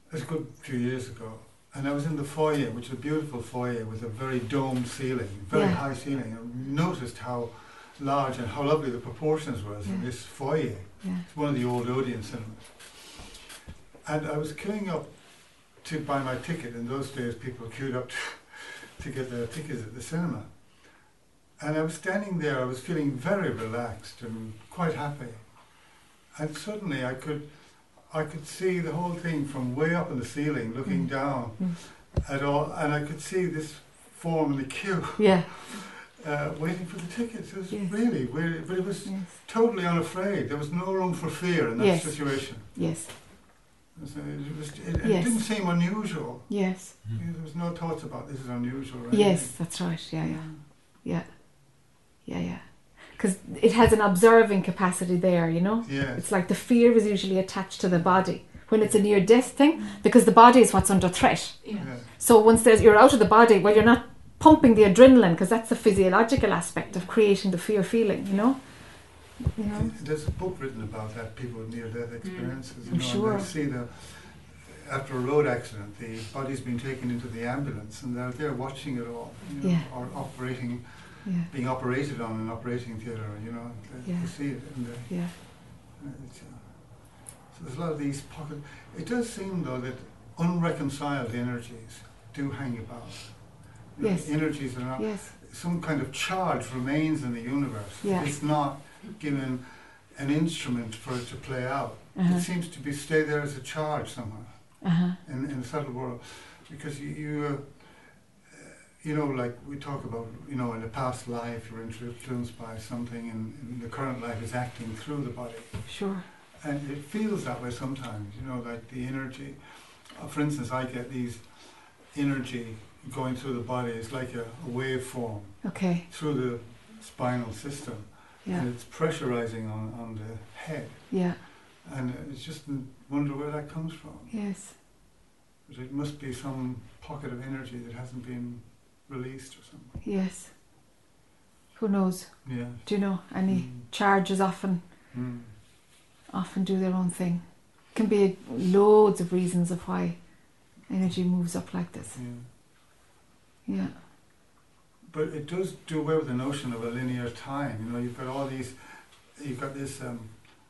it was a good few years ago, and I was in the foyer, which is a beautiful foyer with a very domed ceiling, very Yeah. high ceiling. I noticed how large and how lovely the proportions was in this foyer. Yeah. It's one of the old Odeon cinemas. And I was queuing up to buy my ticket. In those days, people queued up to, to get their tickets at the cinema. And I was standing there, I was feeling very relaxed and quite happy. And suddenly I could, I could see the whole thing from way up in the ceiling, looking Mm. down Mm. at all, and I could see this form in the queue, Yeah. (laughs) uh, waiting for the tickets. It was Yes. really, really, but it was Yes. totally unafraid. There was no room for fear in that Yes. situation. Yes. So It, was, it, it Yes. didn't seem unusual. Yes. You know, There was no thoughts about this is unusual. Or Yes, that's right. Yeah, yeah, yeah, yeah, yeah. Because it has an observing capacity there, you know. Yes. It's like the fear is usually attached to the body when it's a near death thing, because the body is what's under threat. Yeah. Yeah. So once there's you're out of the body, well, you're not pumping the adrenaline because that's the physiological aspect of creating the fear feeling, you know. You know. There's a book written about that, people with near-death experiences. I'm you know, sure. And they see the, after a road accident, the body's been taken into the ambulance and they're there watching it all, you know, Yeah. or operating, Yeah. being operated on in an operating theatre, you know, they, Yeah. they see it and they, Yeah. it's, uh, so there's a lot of these pocket. It does seem though that unreconciled energies do hang about. You know, Yes. Energies are not Yes. some kind of charge remains in the universe. Yeah. It's not given an instrument for it to play out. Uh-huh. It seems to be stay there as a charge somewhere Uh huh. in, in the subtle world, because you you, uh, you know like we talk about you know in the past life you're influenced by something and, and the current life is acting through the body, Sure. and it feels that way sometimes. You know like the energy. Uh, for instance, I get these energy going through the body. It's like a, a waveform Okay. through the spinal system Yeah. and it's pressurizing on, on the head Yeah. and it's just wonder where that comes from Yes. but it must be some pocket of energy that hasn't been released or something Yes. Who knows? yeah Do you know any Mm. charges often Mm. often do their own thing? Can be loads of reasons of why energy moves up like this. yeah Yeah. But it does do away with the notion of a linear time you know you've got all these you've got this um,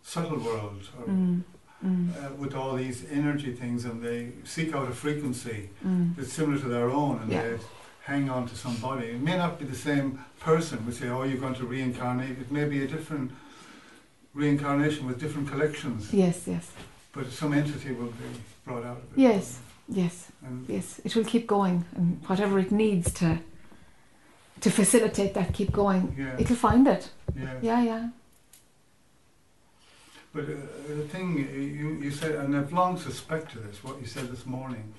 subtle world or, Mm. Mm. uh, with all these energy things and they seek out a frequency Mm. that's similar to their own and Yeah. they hang on to somebody. It may not be the same person. We say, oh, you're going to reincarnate. It may be a different reincarnation with different collections, Yes. Yes. but some entity will be brought out of it. Yes. Yes. And Yes. It will keep going, and whatever it needs to to facilitate that keep going, yeah, it'll find it. yeah. Yeah. Yeah. But uh, the thing uh, you, you said, and I've long suspected this, what you said this morning,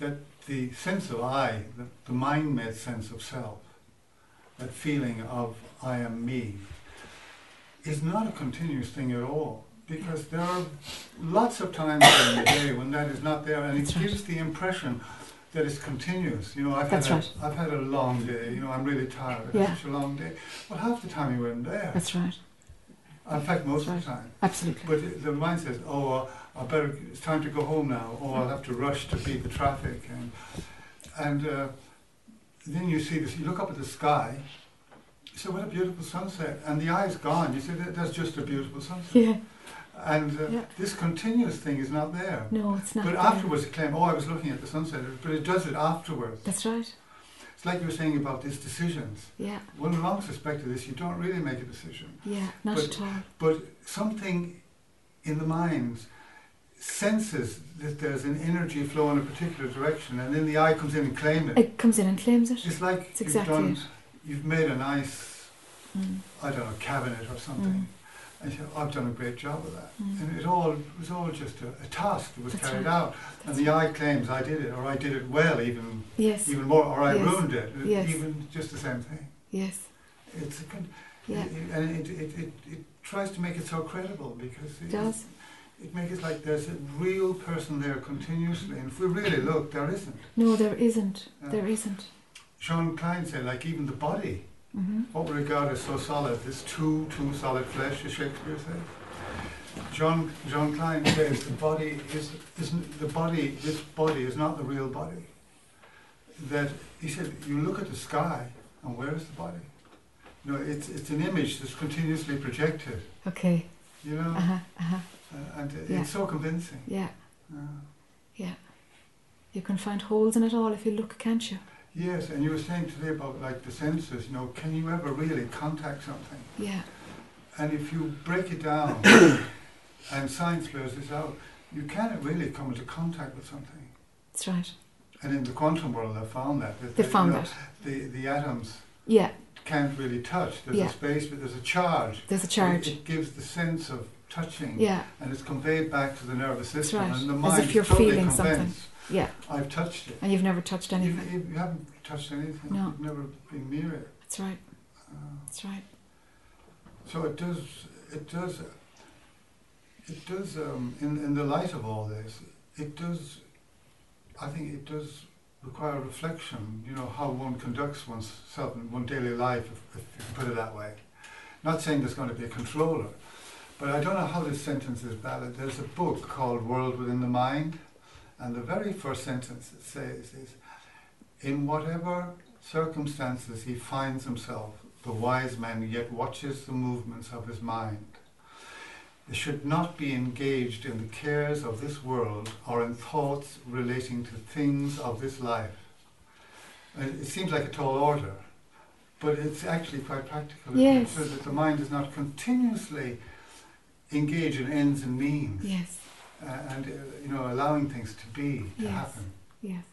that the sense of I, the, the mind-made sense of self, that feeling of I am me, is not a continuous thing at all. Because there are lots of times in the day when that is not there, and it right. gives the impression that it's continuous. You know, I've That's had right. a, I've had a long day. You know, I'm really tired. Yeah. such a long day. Well, half the time you weren't there. That's right. In fact, most of the time. Absolutely. But the mind says, "Oh, uh, I better. It's time to go home now. Oh, I'll have to rush to beat the traffic." And and uh, then you see this. You look up at the sky. You say, "What a beautiful sunset!" And the I's gone. You say, "That's just a beautiful sunset." Yeah. And uh, Yeah. this continuous thing is not there. No, it's not. But there. afterwards, you claim, "Oh, I was looking at the sunset," but it does it afterwards. That's right. It's like you were saying about these decisions. Yeah. One long suspected this. You don't really make a decision. Yeah. Not But- at all. But something in the mind senses that there's an energy flow in a particular direction, and then the I comes in and claims it. It comes in and claims it. It's like It's you've exactly done, it. you've made a nice, Mm. I don't know, cabinet or something, Mm. And you say, I've done a great job of that. Mm. And it all it was all just a, a task that was That's carried right. out, and That's the I claims I did it, or I did it well, even Yes. even more, or I Yes. ruined it, Yes. even just the same thing. Yes. It's a, con- Yeah. it, it- and it, it, it, it tries to make it so credible because It does. it makes it like there's a real person there continuously, and if we really look, there isn't. No, there isn't. Yeah. There isn't. Jean Klein said, like even the body, What we regard as so solid, this too, too solid flesh, as Shakespeare says. John John Klein says the body is isn't the body. This body is not the real body. that he said, you look at the sky, and where is the body? You know, it's it's an image that's continuously projected. Okay. You know, Uh huh. Uh huh. uh, and Yeah. it's so convincing. Yeah. Uh, Yeah. You can find holes in it all if you look, can't you? Yes, and you were saying today about like the senses. You know, can you ever really contact something? Yeah. And if you break it down, (coughs) and science bears this out, you can't really come into contact with something. That's right. And in the quantum world, they found that. that They you found know, that. The, the atoms Yeah. can't really touch. There's Yeah. a space, but there's a charge. There's a It- charge. It, gives the sense of touching, Yeah. and it's conveyed back to the nervous That's system. right. And the As mind if you're totally feeling something. Yeah. I've touched it. And you've never touched anything. you, you haven't touched anything. No. You've never been near it. That's right. Uh, That's right. So it does, it does, it does, um, in, in the light of all this, it does, I think it does require reflection, you know, how one conducts oneself in one daily life, if, if you can put it that way. Not saying there's going to be a controller, but I don't know how this sentence is valid. There's a book called World Within the Mind, and the very first sentence it says is, in whatever circumstances he finds himself, the wise man yet watches the movements of his mind. They should not be engaged in the cares of this world or in thoughts relating to things of this life. And It seems like a tall order, but it's actually quite practical. Yes. So that the mind is not continuously engaged in ends and means, Yes. Uh, and uh, you know, allowing things to be, to Yes. happen. Yes.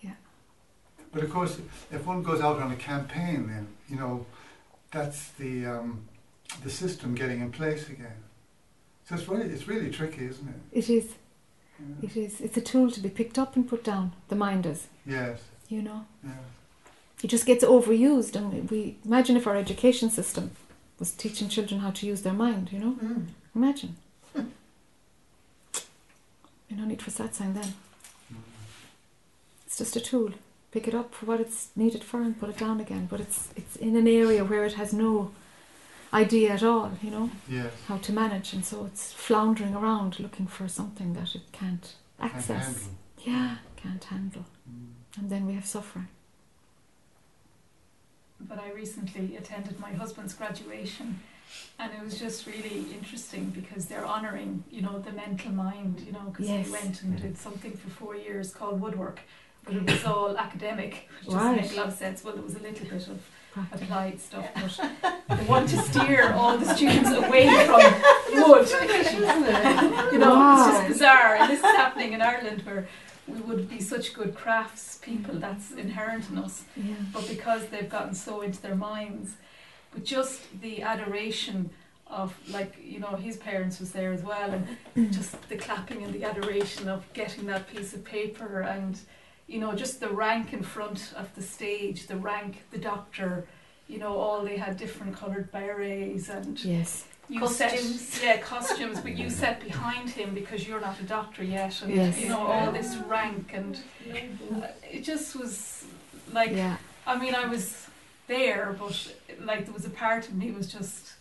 Yeah. But of course, if one goes out on a campaign, then you know that's the um, the system getting in place again. So it's really it's really tricky, isn't it? It is. Yeah. It is. It's a tool to be picked up and put down. The mind is. Yes. You know. Yeah. It just gets overused, and we imagine if our education system was teaching children how to use their mind. You know. Mm. Imagine. You no need for satsang then. It's just a tool. Pick it up for what it's needed for and put it down again. But it's it's in an area where it has no idea at all, you know, Yes. how to manage and so it's floundering around looking for something that it can't Can't access. Yeah, can't handle. Mm. And then we have suffering. but I recently attended my husband's graduation and it was just really interesting because they're honouring, you know, the mental mind, you know, because Yes. he went and did something for four years called woodwork, but it was all academic, which doesn't Right. make a lot of sense. Well, there was a little bit of Practical. applied stuff, but they want to steer all the students (laughs) away from wood. (laughs) you know, it's just bizarre. And this is happening in Ireland where we would be such good crafts people, that's inherent in us Yeah. but because they've gotten so into their minds, but just the adoration of like you know his parents was there as well, and just the clapping and the adoration of getting that piece of paper and you know just the rank in front of the stage, the rank, the doctor, you know all they had different coloured berets and Yes. you Costumes. set (laughs) yeah costumes, but you set behind him because you're not a doctor yet, and Yes. you know all this rank and uh, it just was like Yeah. I mean, I was there, but like there was a part of me was just,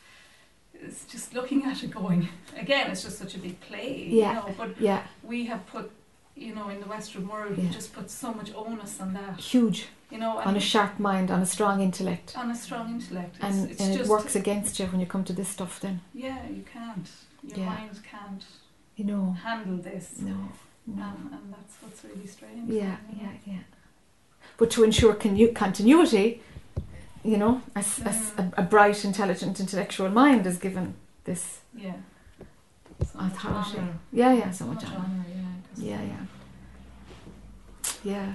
it's just looking at it, going again. It's just such a big play, Yeah. you know. But Yeah. we have put, you know, in the Western world, Yeah. we just put so much onus on that, Huge. you know, On a sharp mind, on a strong intellect. on a strong intellect. It's, And, it's and it works against you when you come to this stuff then. Yeah, you can't. Your Yeah. mind can't You know. handle this, No. No. um, and that's what's really strange. Yeah, yeah, yeah. But to ensure connu- continuity, you know, as, as a, a bright, intelligent, intellectual mind is given this Yeah. So authority. honour. Yeah, yeah, so much much honor. honour, yeah. Yeah, yeah. Yeah.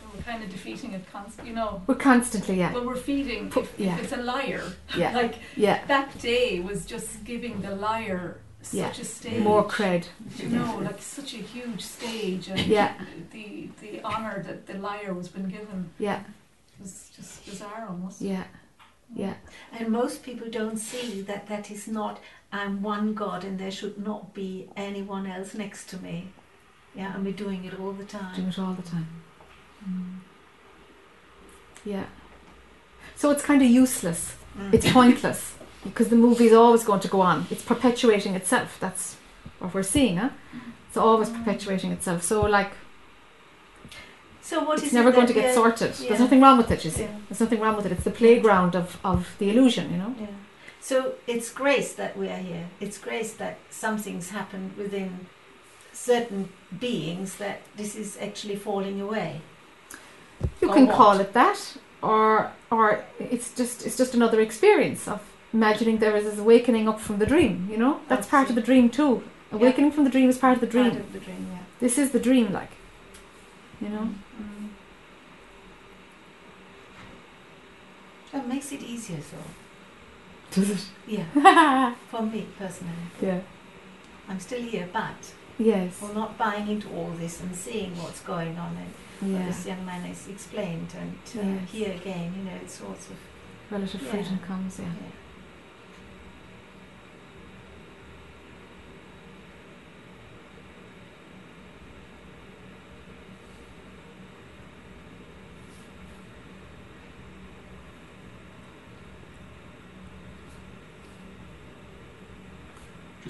So we're kind of defeating it constantly, you know. We're constantly, yeah. Well, we're feeding. If, yeah. if it's a liar, Yeah. (laughs) like Yeah. that day was just giving the liar such Yeah. a stage. More cred. You know, like such a huge stage, and Yeah. the the honor that the liar was been given Yeah. Was just bizarre almost. Yeah. Yeah. And most people don't see that that is not, I'm one God and there should not be anyone else next to me. Yeah, and we're doing it all the time. it all the time. Yeah. So it's kind of useless. Mm. It's pointless because the movie is always going to go on. It's perpetuating itself. That's what we're seeing, huh? It's always perpetuating itself. So like So what it's never it going to get sorted. yeah. There's nothing wrong with it, you see. Yeah. There's nothing wrong with it. It's the playground of, of the illusion, you know? Yeah. So it's grace that we are here. It's grace that something's happened within certain beings that this is actually falling away. You Or can what? call it that, or or it's just it's just another experience of imagining there is this awakening up from the dream. You know, that's part of the dream too. Awakening from the dream is part of the dream. Part of the dream, yeah. This is the dream, like, you know. Mm. That makes it easier, though. Does it? Yeah. (laughs) For me personally. Yeah. I'm still here, but Yes. we're not buying into all this and seeing what's going on and what Yeah. this young man has explained and uh, Yes. here again, you know, it's sorts of Relative Yeah. freedom comes, yeah.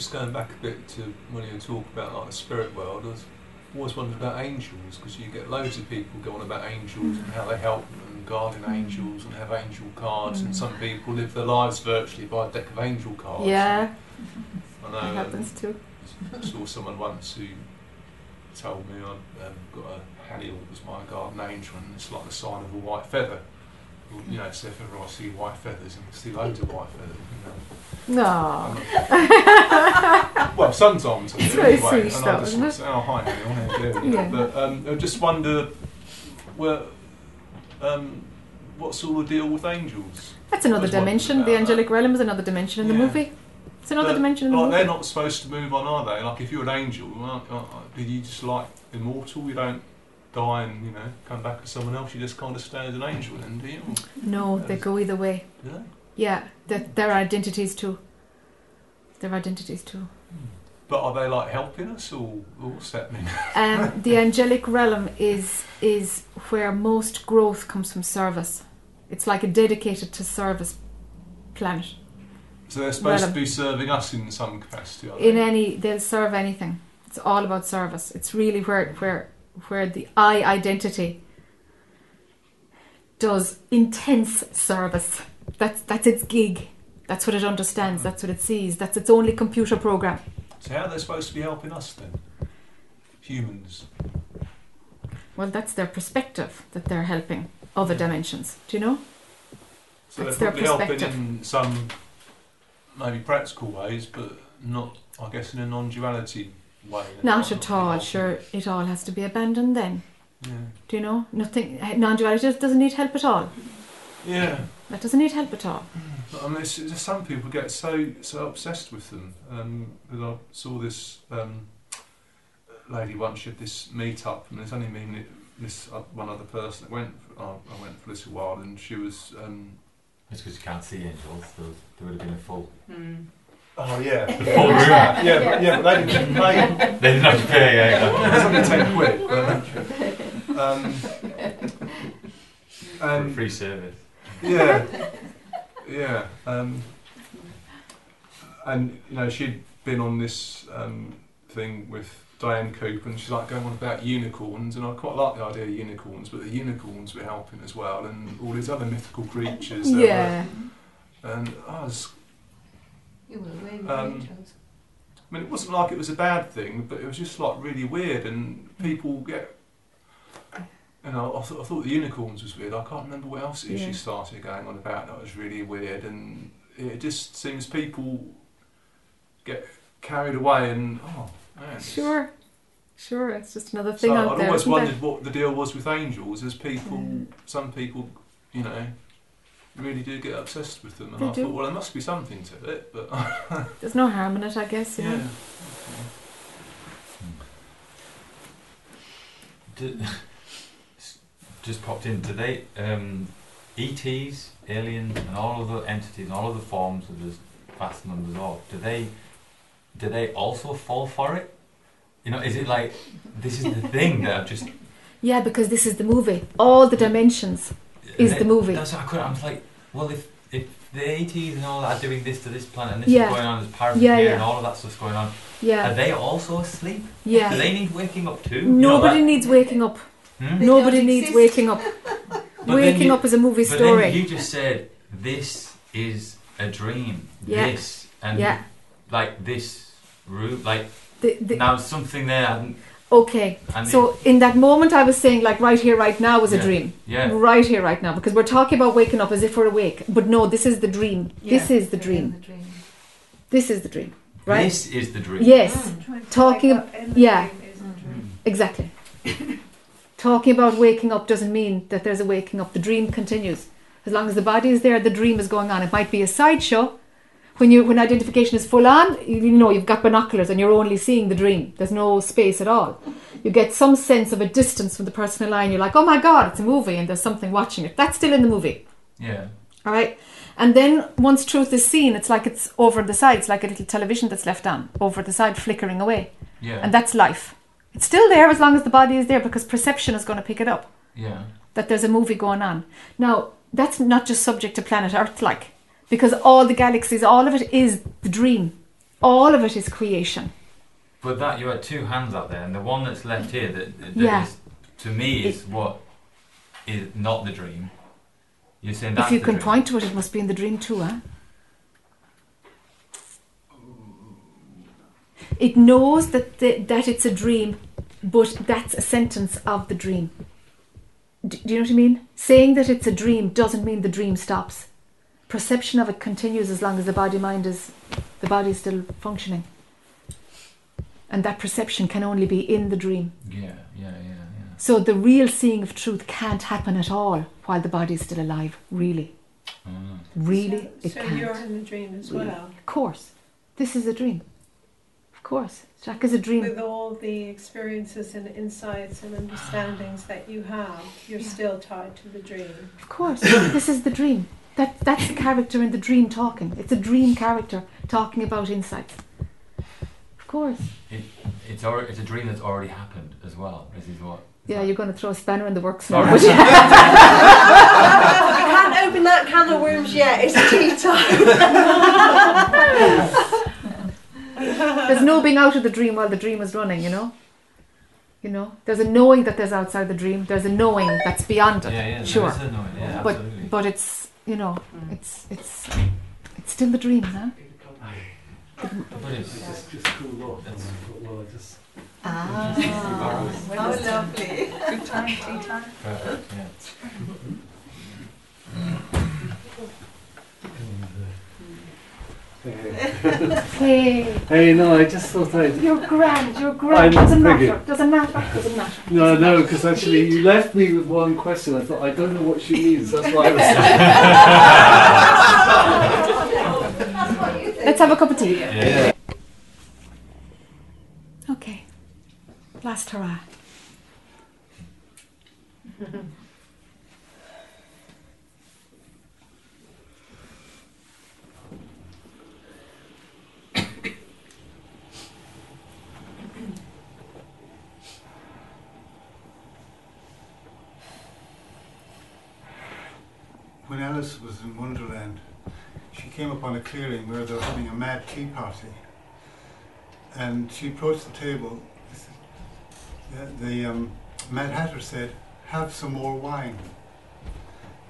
Just going back a bit to when you talk about like the spirit world, I was always wondered about angels because you get loads of people going about angels and how they help and guardian angels and have angel cards, and Mm. some people live their lives virtually by a deck of angel cards. Yeah. I (laughs) know. That um, happens too. I saw someone once who told me I've um, got a Halley was my garden angel, and it's like the sign of a white feather. You know, so if ever I see white feathers, and see loads of white feathers. You know. No. (laughs) well, sometimes I It's do anyway, and I just isn't it? oh hi, how you? Yeah. But um, I just wonder, where, um, what sort of deal with angels? That's another dimension. The that. angelic realm is another dimension in the movie. It's another But, dimension in the like, movie. They're not supposed to move on, are they? Like, if you're an angel, aren't, aren't, did you just like immortal? You don't die and you know come back as someone else. You just kind of stay as an angel, then, do you? No, they go either way. Do they? Yeah, they're, they're identities too. They're identities too. But are they like helping us, or, or what's that mean? (laughs) Um, the angelic realm is is where most growth comes from service. It's like a dedicated to service planet. so they're supposed Realm. to be serving us in some capacity. In any, they'll serve anything. It's all about service. It's really where where where the I identity does intense service. That's that's its gig. That's what it understands. That's what it sees. That's its only computer program. So how are they supposed to be helping us then? Humans. Well, that's their perspective that they're helping other dimensions. Do you know? So That's they're probably helping in some maybe practical ways, but not, I guess, in a non-duality way. Not at all. Sure, it all has to be abandoned then. Yeah. Do you know? Nothing. Non-duality doesn't need help at all. Yeah. That doesn't need help at all. But, I mean, it's, it's some people get so so obsessed with them. Um, that I saw this um, lady once. She had this meet up, and there's only me and this uh, one other person that went. Uh, I went for a little while, and she was. Um, It's because you can't see angels. There, would have been a full. Oh yeah, The full room. yeah, but, yeah, but they didn't pay. (laughs) They didn't have to pay, yeah. It's only ten quid. But, (laughs) um, (laughs) For free service. yeah, yeah. Um, and you know, she'd been on this um, thing with Diane Cooper, and she's like going on about unicorns, and I quite like the idea of unicorns, but the unicorns were helping as well, and all these other mythical creatures. that Yeah. Were, and I was You were away Um. I mean, it wasn't like it was a bad thing, but it was just like really weird, and people get. You know, I, th- I thought the unicorns was weird. I can't remember what else it is Yeah. she started going on about that was really weird, and it just seems people get carried away and oh man. it's- Sure, sure. It's just another thing So out I'd there. always isn't there? wondered what the deal was with angels, as people, Mm. some people, you know, really do get obsessed with them, and They I do. thought, well, there must be something to it, but (laughs) There's no harm in it, I guess. You yeah. know. D- (laughs) just popped in. Do they, um, ETs, aliens, and all of the entities, and all of the forms that there's vast numbers of, do they, do they also fall for it? You know, is it like this is the thing that I've just (laughs) Yeah, because this is the movie. All the dimensions is the movie. That's what I could. I'm like, well, if if the ATs and all that are doing this to this planet, and this Yeah. is going on, there's pirates Yeah, here, yeah. and all of that stuff's going on. Yeah. Are they also asleep? Yeah. Do they need waking up too? You know, Nobody needs waking up. Hmm? Nobody needs exist. waking up. (laughs) waking you- up is a movie But story. then you just said this is a dream. Yeah. This and Yeah. like this room, like The- the- now something there. hadn't- Okay, And so in that moment, I was saying like right here, right now was a dream. Yeah. Right here, right now, because we're talking about waking up as if we're awake, but no, this is the dream. This is the dream. the dream. This is the dream, right? This is the dream. Yes, Mm. To talking. wake up in the yeah, dream is the Mm. dream. exactly. talking about waking up doesn't mean that there's a waking up. The dream continues as long as the body is there. The dream is going on. It might be a sideshow. When you when identification is full on, you, know you've got binoculars and you're only seeing the dream. There's no space at all. You get some sense of a distance from the person in line. You're like, oh my god, it's a movie and there's something watching it. That's still in the movie. Yeah. All right. And then once truth is seen, it's like it's over the side. It's like a little television that's left on over the side, flickering away. Yeah. And that's life. It's still there as long as the body is there because perception is going to pick it up Yeah. that there's a movie going on. Now, that's not just subject to planet Earth, like, because all the galaxies, all of it is the dream. All of it is creation. But that you had two hands out there, and the one that's left here that, that Yeah. is, to me is what is not the dream. You're saying if you can dream. point to it, it must be in the dream too, huh? It knows that the, that it's a dream, but that's a sentence of the dream. D- do you know what I mean? Saying that it's a dream doesn't mean the dream stops. Perception of it continues as long as the body mind is the body is still functioning. And that perception can only be in the dream. Yeah, yeah, yeah, yeah. So the real seeing of truth can't happen at all while the body is still alive, really. Mm. Really, So, it so can't. you're in the dream as well, Of course. This is a dream. Of course. Jac is a dream. with all the experiences and insights and understandings that you have. You're still tied to the dream. Of course. (coughs) this is the dream. That that's the character in the dream talking. It's a dream character talking about insights. Of course. It, it's already, it's a dream that's already happened as well. This is what. Yeah, you're going to throw a spanner in the works now. Sorry. (laughs) but we can't open that can of worms yet. It's tea time. (laughs) there's no being out of the dream while the dream is running, you know? You know? There's a knowing that there's outside the dream. There's a knowing that's beyond it. Yeah, yeah, sure. is a knowing, yeah, but absolutely. but it's you know, it's it's it's still the dream, huh? But it's just, just cool off. Well, I just. Ah, (laughs) just- how lovely. Good time, tea time. Perfect, yeah. (laughs) Hey. Hey, no, I just thought I'd. You're grand, you're I grand. Doesn't figured. matter. Doesn't matter. Doesn't matter. No, no, because actually you left me with one question. I thought I don't know what she means. That's why I was. (laughs) Let's have a cup of tea. Yeah. Okay. Last hurrah. (laughs) When Alice was in Wonderland, she came upon a clearing where they were having a mad tea party. And she approached the table. The, the um, Mad Hatter said, Have some more wine.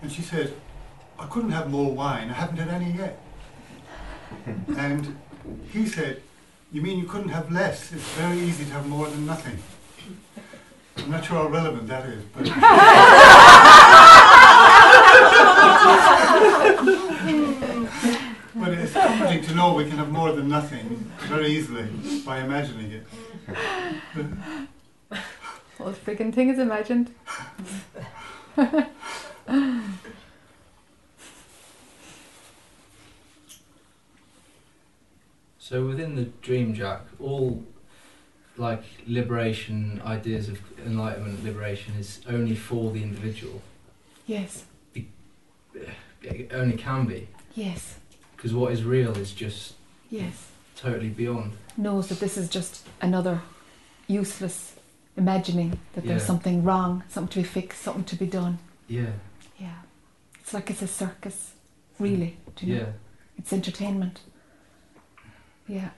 And she said, I couldn't have more wine, I haven't had any yet. (laughs) and he said, You mean you couldn't have less? It's very easy to have more than nothing. I'm not sure how relevant that is, but. (laughs) But it's comforting to know we can have more than nothing very easily by imagining it. Whole freaking thing is imagined. So within the dream, Jac, all like liberation ideas of enlightenment, liberation is only for the individual. Yes. It only can be Yes. because what is real is just Yes. totally beyond. Knows that this is just another useless imagining that there's Yeah. something wrong, something to be fixed, something to be done. Yeah. Yeah. It's like it's a circus, really. Do you know? Yeah. It's entertainment. Yeah.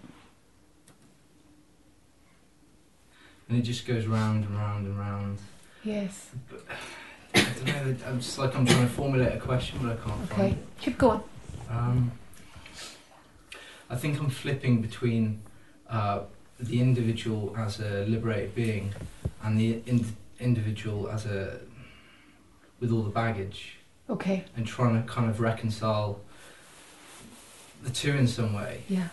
And it just goes round and round and round. Yes. Don't know. I'm just like I'm trying to formulate a question, but I can't Okay. find it. Keep going. Um, I think I'm flipping between uh, the individual as a liberated being and the in- individual as a with all the baggage, Okay. and trying to kind of reconcile the two in some way. Yeah.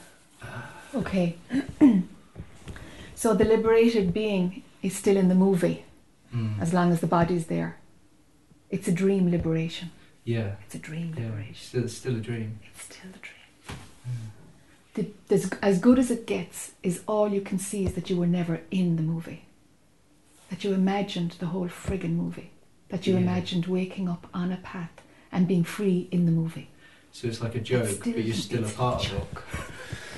Okay. (clears throat) so the liberated being is still in the movie Mm. as long as the body's there. It's a dream liberation. Yeah. It's a dream Yeah. liberation. Still, it's still a dream. It's still the dream. The, there's, as good as it gets is all you can see is that you were never in the movie. That you imagined the whole friggin' movie. That you Yeah. imagined waking up on a path and being free in the movie. So it's like a joke, still- but you're still a it's a part of it.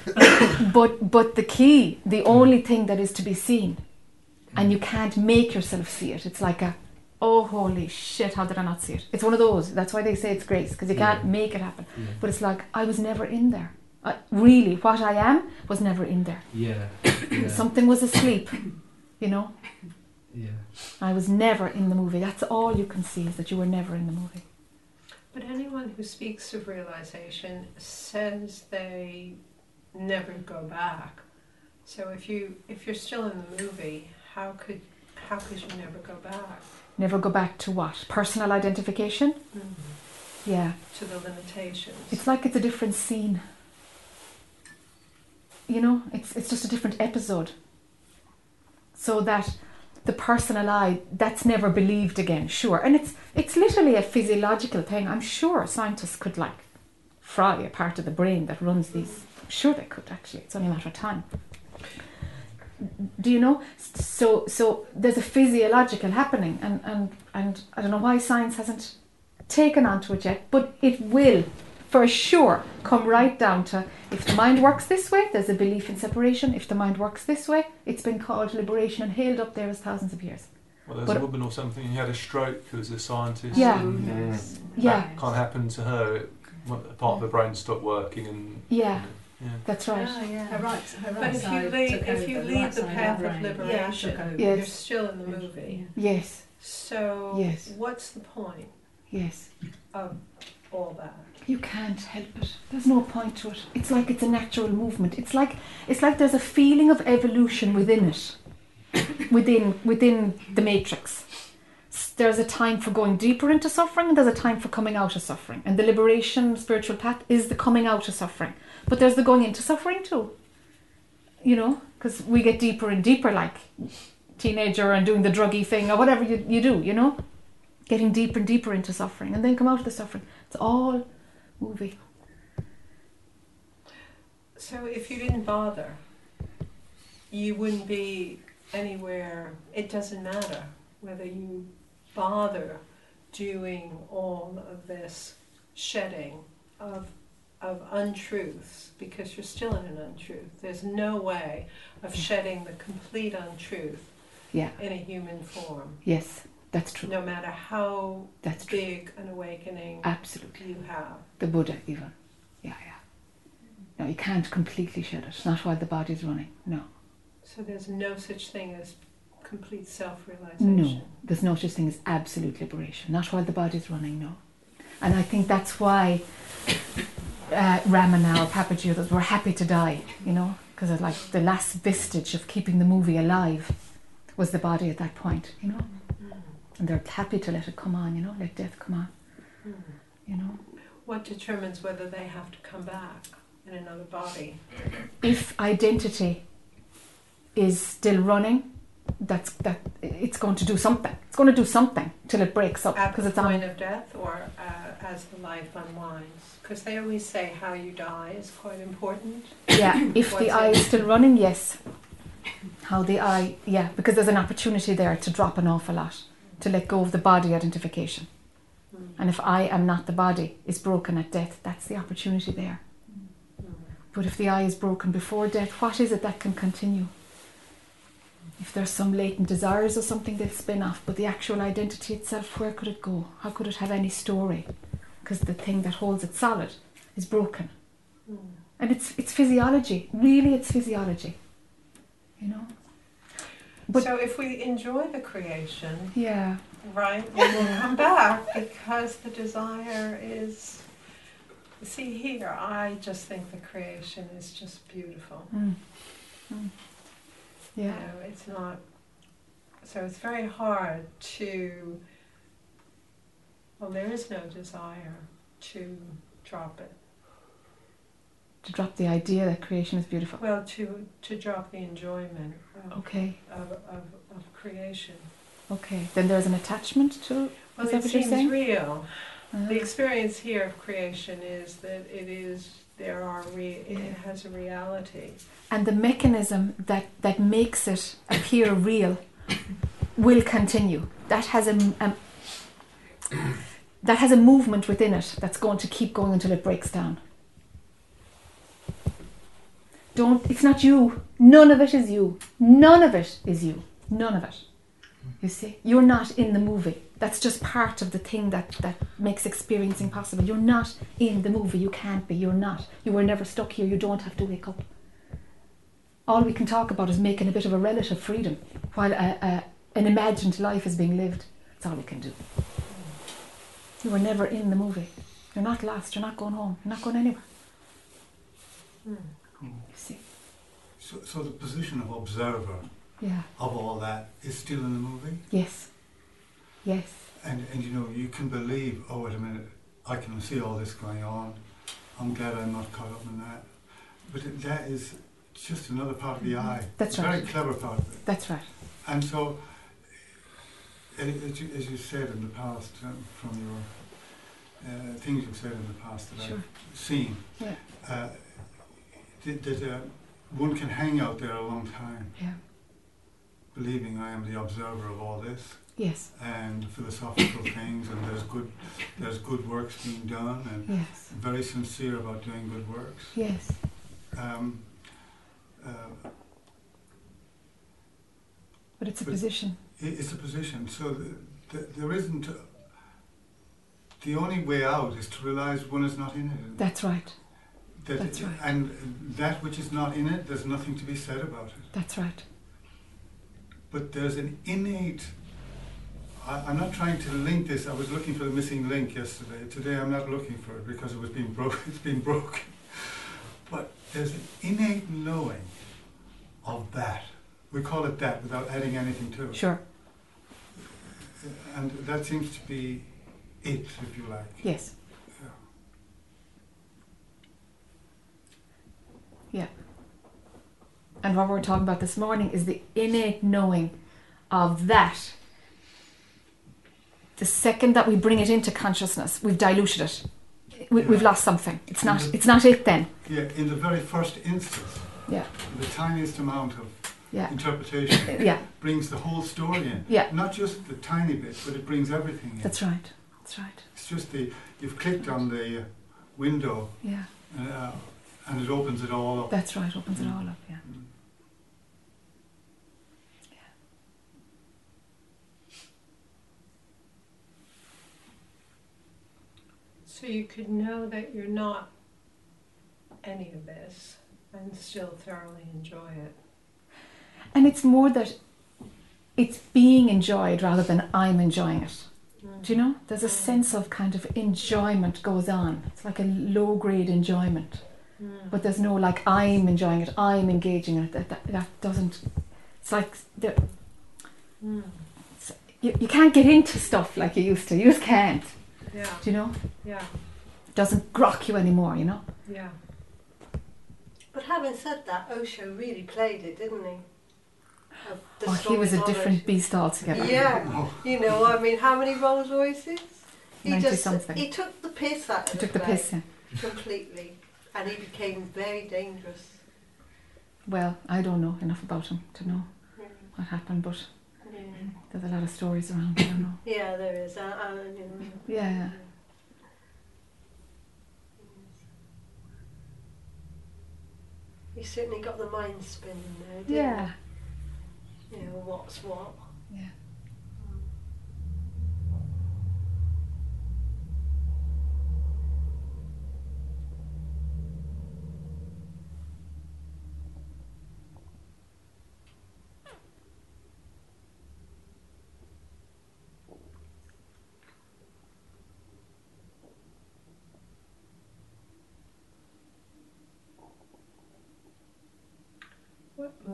(coughs) but but the key, the mm. only thing that is to be seen, and mm. you can't make yourself see it. It's like a, oh holy shit, how did I not see it? It's one of those. That's why they say it's grace because you can't Yeah. make it happen. Yeah. But it's like I was never in there. I, really, what I am was never in there. Yeah. yeah. (coughs) Something was asleep, you know. Yeah. I was never in the movie. That's all you can see is that you were never in the movie. But anyone who speaks of realization says they never go back. So if you if you're still in the movie, how could how could you never go back Never go back to what personal identification. Mm-hmm. Yeah. to the limitations? It's like it's a different scene. You know, it's it's just a different episode. So that the personal I, that's never believed again, sure. And it's it's literally a physiological thing. I'm sure scientists could like fry a part of the brain that runs these. I'm sure they could actually. It's only a matter of time. Do you know? So so there's a physiological happening and, and, and I don't know why science hasn't taken onto it yet, but it will for sure come right down to if the mind works this way, there's a belief in separation. If the mind works this way, it's been called liberation and hailed up there as thousands of years. Well, there's But- a woman or something who had a stroke who was a scientist. Yeah. and Mm. That Yeah. can't happen to her. It, a part of the brain stopped working and. Yeah. Yeah. That's right. Oh, yeah. Her right, her But if you side lead if you over, the lead right the path her of liberation, took over. Yes. you're still in the movie. Yes. So Yes. what's the point Yes. of all that? You can't help it. There's no point to it. It's like it's a natural movement. It's like it's like there's a feeling of evolution within it. (coughs) within within the matrix. There's a time for going deeper into suffering and there's a time for coming out of suffering. And the liberation spiritual path is the coming out of suffering. But there's the going into suffering too. You know, because we get deeper and deeper like teenager and doing the druggy thing or whatever you, you do, you know? Getting deeper and deeper into suffering and then come out of the suffering. It's all movie. So if you didn't bother, you wouldn't be anywhere. It doesn't matter whether you bother doing all of this shedding of of untruths because you're still in an untruth. There's no way of shedding the complete untruth Yeah. in a human form. Yes, that's true. No matter how That's true. big an awakening Absolutely. you have. The Buddha, even. Yeah, yeah. No, you can't completely shed it. Not while the body's running. No. So there's no such thing as complete self-realization. No. There's no such thing as absolute liberation. Not while the body's running, no. And I think that's why uh, Ramana or Papaji others were happy to die, you know, because like the last vestige of keeping the movie alive was the body at that point, you know. And they're happy to let it come on, you know, let death come on, you know. What determines whether they have to come back in another body? if identity is still running, that's that it's going to do something. It's going to do something till it breaks up because it's on. point of death or uh, as the life unwinds? Because they always say how you die is quite important. Yeah, (coughs) if the I is still running, yes. How the I, yeah, because there's an opportunity there to drop an awful lot, to let go of the body identification. Hmm. And if I am not the body is broken at death, that's the opportunity there. But if the I is broken before death, what is it that can continue? If there's some latent desires or something, they'll spin off. But the actual identity itself, where could it go? How could it have any story? Because the thing that holds it solid is broken. And it's it's physiology. Really, it's physiology. You know. But- so if we enjoy the creation, Yeah. right, we will come back because the desire is. See here, I just think the creation is just beautiful. Mm. Mm. You Yeah. know, it's not. So it's very hard to. Well, there is no desire to drop it. To drop the idea that creation is beautiful. Well, to to drop the enjoyment of, Okay. of, of, of creation. Okay. Then there's an attachment to. Well, is that it what you're seems saying? real. Uh, The experience here of creation is that it is there are re- it has a reality. and the mechanism that, that makes it appear real will continue. That has a, a that has a movement within it that's going to keep going until it breaks down. Don't. It's not you. None of it is you. None of it is you. None of it. You see, you're not in the movie. That's just part of the thing that that makes experiencing possible. You're not in the movie. You can't be. You're not. You were never stuck here. You don't have to wake up all we can talk about is making a bit of a relative freedom while a, a, an imagined life is being lived. That's all we can do. You were never in the movie. You're not lost. You're not going home. You're not going anywhere. You see? So, so the position of observer Yeah. of all that is still in the movie? Yes. Yes. And, and you know, you can believe, oh, wait a minute, I can see all this going on. I'm glad I'm not caught up in that. But it, that is just another part of the I. Mm-hmm. That's a right. very clever part of it. That's right. And so, as you, as you said in the past, um, from your uh, things you've said in the past that Sure. I've seen, Yeah. uh, that, that uh, one can hang out there a long time, Yeah. believing I am the observer of all this Yes. and philosophical (laughs) things, and there's good, there's good works being done, and Yes. very sincere about doing good works. Yes. Um, uh, But it's a But- position. It's a position. So th th there isn't. A, the only way out is to realize one is not in it. That's right. That that's right. And that which is not in it, there's nothing to be said about it. That's right. But there's an innate. I, I'm not trying to link this. I was looking for the missing link yesterday. Today I'm not looking for it because it was being broke. (laughs) It's been broken. But there's an innate knowing of that. We call it that without adding anything to it. Sure. And that seems to be it, if you like. Yes. Yeah. Yeah. And what we're talking about this morning is the innate knowing of that. The second that we bring it into consciousness, we've diluted it. We, We've Yeah. lost something. It's not. Mhm. It's not it then. Yeah, in the very first instance, Yeah. the tiniest amount of Yeah. interpretation (laughs) Yeah. brings the whole story in. Yeah. Not just the tiny bit, but it brings everything in. That's right. That's right. It's just the you've clicked on the uh, window Yeah. uh, and it opens it all up. That's right. Opens it all up. Yeah. So you could know that you're not any of this and still thoroughly enjoy it. And it's more that it's being enjoyed rather than I'm enjoying it. Do you know? There's a sense of kind of enjoyment goes on. It's like a low grade enjoyment. But there's no like I'm enjoying it, I'm engaging in it. That, that, that doesn't. It's like the, Mm. you, you can't get into stuff like you used to. You just can't. Yeah. Do you know? Yeah. It doesn't grok you anymore. You know. Yeah. But having said that, Osho really played it, didn't he? Of the Oh, he was a different beast altogether. Yeah, you know, I mean, how many Rolls Royces? He just something. he took the piss out of He took the play piss. Yeah. completely, and he became very dangerous. Well, I don't know enough about him to know Really. what happened, but Yeah. there's a lot of stories around. I don't know. (coughs) Yeah, there is. Uh, uh, you know. Yeah, yeah. He certainly got the mind spinning there, didn't Yeah. You know, what's what. Yeah.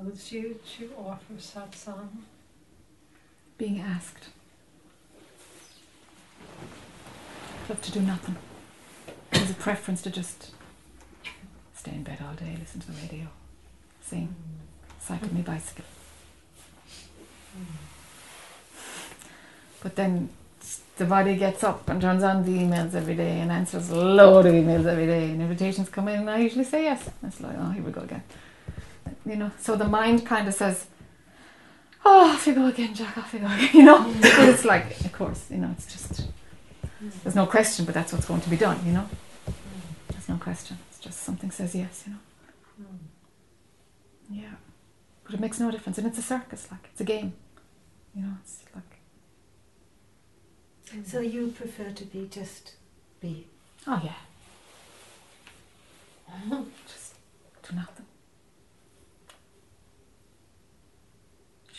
Moves you to offer satsang? Being asked. Love to do nothing. There's a preference to just stay in bed all day, listen to the radio, sing, cycle my bicycle. But then the body gets up and turns on the emails every day and answers a load of emails every day and invitations come in and I usually say yes. It's like, oh, here we go again. You know, so the mind kind of says, oh, off you go again, Jac, off you go again, (laughs) you know. Mm. but it's like, of course, you know, it's just, there's no question, but that's what's going to be done, you know. Mm. There's no question. It's just something says yes, you know. Mm. Yeah. But it makes no difference. And it's a circus, like, it's a game. You know, it's like, So you prefer to be just be? oh yeah. (laughs) just do nothing.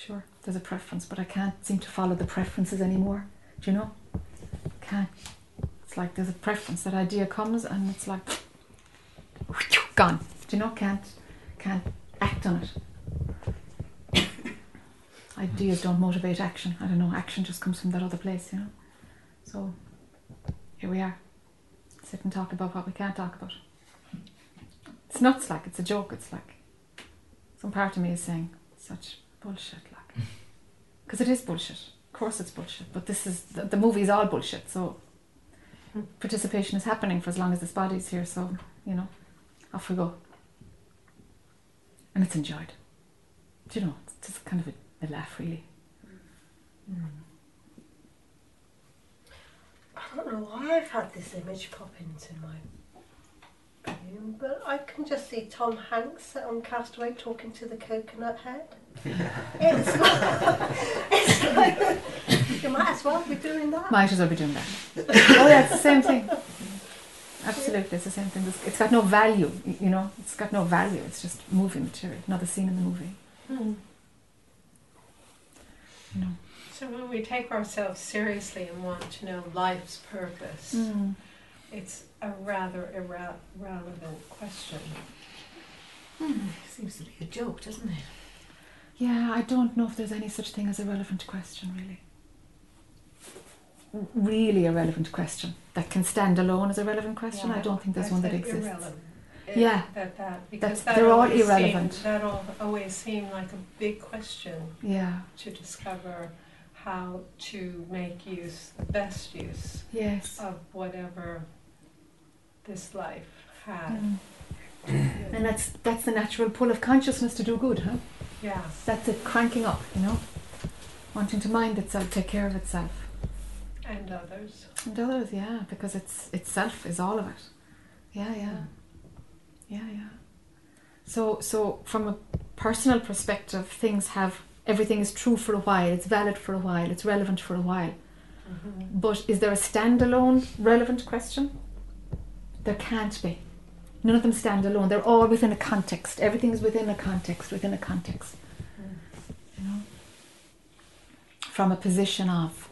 Sure, there's a preference, but I can't seem to follow the preferences anymore. Do you know? Can't. It's like there's a preference. That idea comes and it's like (sniffs) gone. Do you know? Can't can't act on it. (coughs) Ideas don't motivate action. I don't know. Action just comes from that other place, you know. So here we are. Sit and talk about what we can't talk about. It's nuts. Like it's a joke. It's like some part of me is saying such bullshit. Like because it is bullshit. Of course, it's bullshit. But this is the, the movie is all bullshit. So hmm. participation is happening for as long as this body's here. So you know, off we go. And it's enjoyed. Do you know? It's just kind of a, a laugh, really. Hmm. I don't know why I've had this image pop into my brain, but I can just see Tom Hanks on Castaway talking to the coconut head. (laughs) It's like, it's like you might as well be doing that. Might as well be doing that. (laughs) oh yeah, it's the same thing. Absolutely, it's the same thing. It's- It's got no value, you know. It's got no value. It's just movie material, another scene in the movie. You know. So when we take ourselves seriously and want to know life's purpose, Mm. It's a rather irre- irrelevant question. Hmm, seems to be a joke, doesn't it? Yeah, I don't know if there's any such thing as a relevant question, really. Really a relevant question that can stand alone as a relevant question. I don't think there's I one that exists. irrelevant. Eh, yeah. That, that, because That's- that they're all always irrelevant. Seemed, that all, always seemed like a big question Yeah. to discover how to make use, the best use Yes. of whatever this life had. Mm. And that's that's the natural pull of consciousness to do good, huh? Yeah. That's it cranking up, you know, wanting to mind itself, take care of itself, And others. and others, yeah, because it's itself is all of it. Yeah, yeah, yeah, yeah. So, so from a personal perspective, things have everything is true for a while. It's valid for a while. It's relevant for a while. But is there a standalone relevant question? There can't be. None of them stand alone. They're all within a context. Everything is within a context, within a context. You know? From a position of.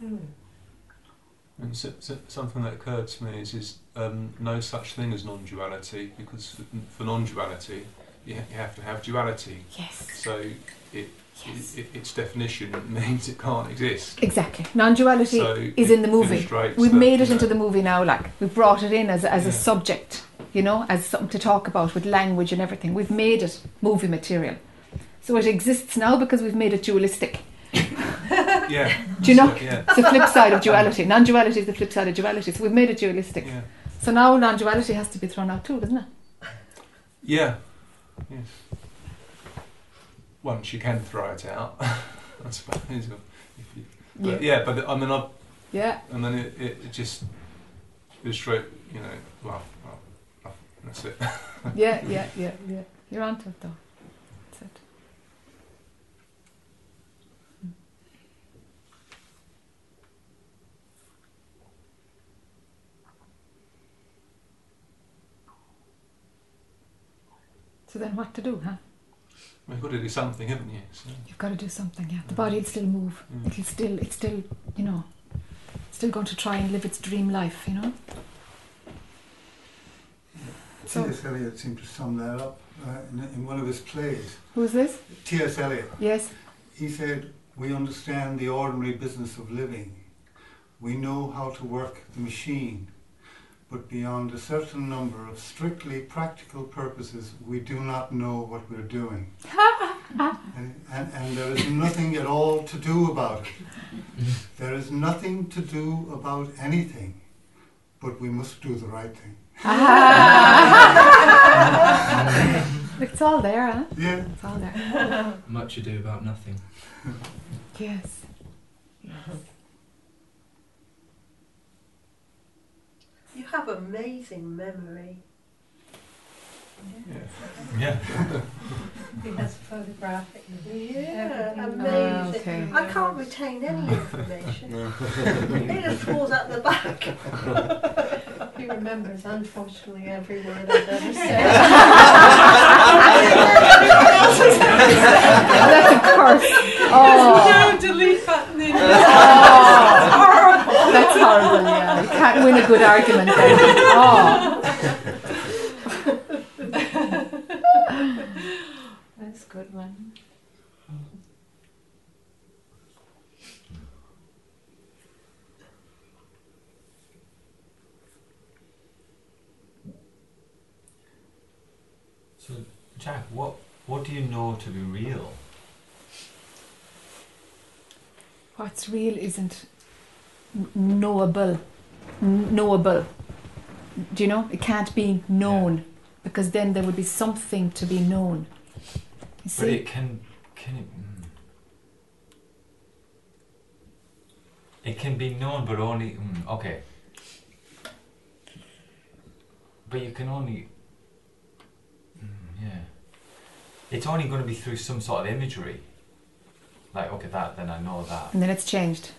And so, so, something that occurred to me is, is um, no such thing as non-duality because for, for non-duality you, ha- you have to have duality. Yes. So it, it, it, its definition means it can't exist. Exactly. Non duality So is in the movie. We've that, made it you into the movie now, like, we've brought it in as, as a subject, you know, as something to talk about with language and everything. We've made it movie material. So it exists now because we've made it dualistic. (laughs) Yeah. Do you know? Yeah. It's the flip side of duality. Non duality is the flip side of duality. So we've made it dualistic. Yeah. So now non duality has to be thrown out too, doesn't it? Yeah. Yes. Once you can throw it out, (laughs) I suppose. If you, but yeah. but I mean, I. Yeah. And then it, it, it just you know. Well, well, well that's it. (laughs) Yeah, yeah, yeah, yeah. You're onto it though. That's it. So then what to do, huh? We've got to do something, haven't you? So. You've got to do something, yeah. The body will still move. Mm. It'll still, it's still, you know, still going to try and live its dream life, you know? So- T.S. Eliot seemed to sum that up uh, in, in one of his plays. Who's this? T.S. Eliot. Yes. He said, We understand the ordinary business of living. We know how to work the machine. But beyond a certain number of strictly practical purposes, we do not know what we're doing. (laughs) and, and, and there is nothing at all to do about it. There is nothing to do about anything, but we must do the right thing. (laughs) it's all there, huh? Yeah. It's all there. Much ado about nothing. Yes. You have amazing memory. Yeah. (laughs) He has photographic. Yeah, everything. amazing. Ah, okay. I can't retain any information. (laughs) it just falls out the back. (laughs) He remembers, unfortunately, every word I've ever said. That's a curse. Oh. No delete button in. Oh. Horrible. That's horrible, yeah. You can't win a good argument then. Oh. That's a good one. So, Jac, what what do you know to be real? What's real isn't n- knowable. Knowable. Do you know? It can't be known because then there would be something to be known. You But it can can it. mm. It can be known, but only mm, okay. But you can only. Mm, yeah. It's only going to be through some sort of imagery. Like okay, that then I know that. and then it's changed.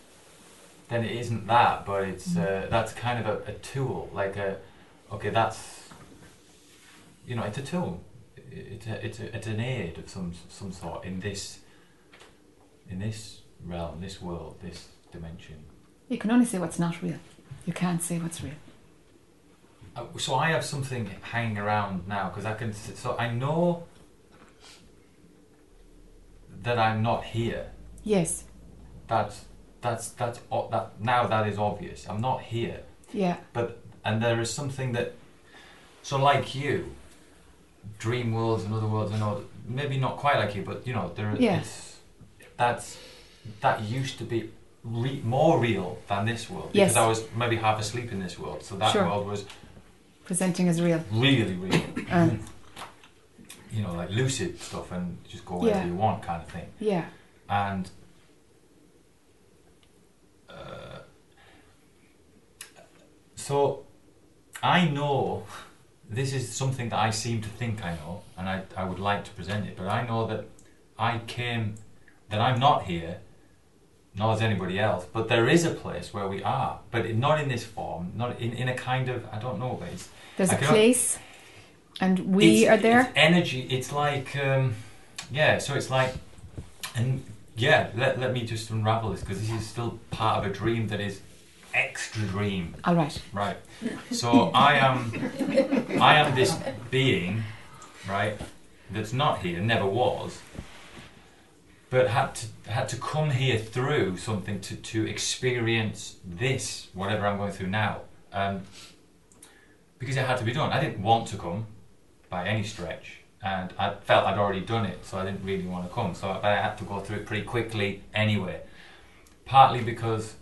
Then it isn't that, but it's Mm. uh, that's kind of a, a tool. Like a okay, that's you know, it's a tool. It's a, it's a, it's an aid of some some sort in this in this realm, this world, this dimension. You can only say what's not real. You can't say what's real. Uh, so I have something hanging around now because I can. So I know that I'm not here. Yes. That's that's that's that now that is obvious. I'm not here. Yeah. But and there is something that. So like you, dream worlds and other worlds. and all maybe not quite like you, but you know there. Yeah. It's that's that used to be re- more real than this world Yes. because I was maybe half asleep in this world. So that Sure. world was Presenting as real. really real. Um, you know, like lucid stuff and just go wherever Yeah. you want kind of thing. Yeah. And so I know this is something that I seem to think I know, and I, I would like to present it, but I know that I came, that I'm not here, nor is anybody else, but there is a place where we are, but not in this form, not in, in a kind of, I don't know, but it's. There's I a place, and we are there. It's energy. It's like, um, yeah. So it's like, and yeah. Let, let me just unravel this because this is still part of a dream that is extra dream. All right. Right. So I am, I am this being, right, that's not here, never was, but had to had to come here through something to to experience this, whatever I'm going through now. Um, because it had to be done. I didn't want to come by any stretch, and I felt I'd already done it, so I didn't really want to come. So but I had to go through it pretty quickly anyway. Partly because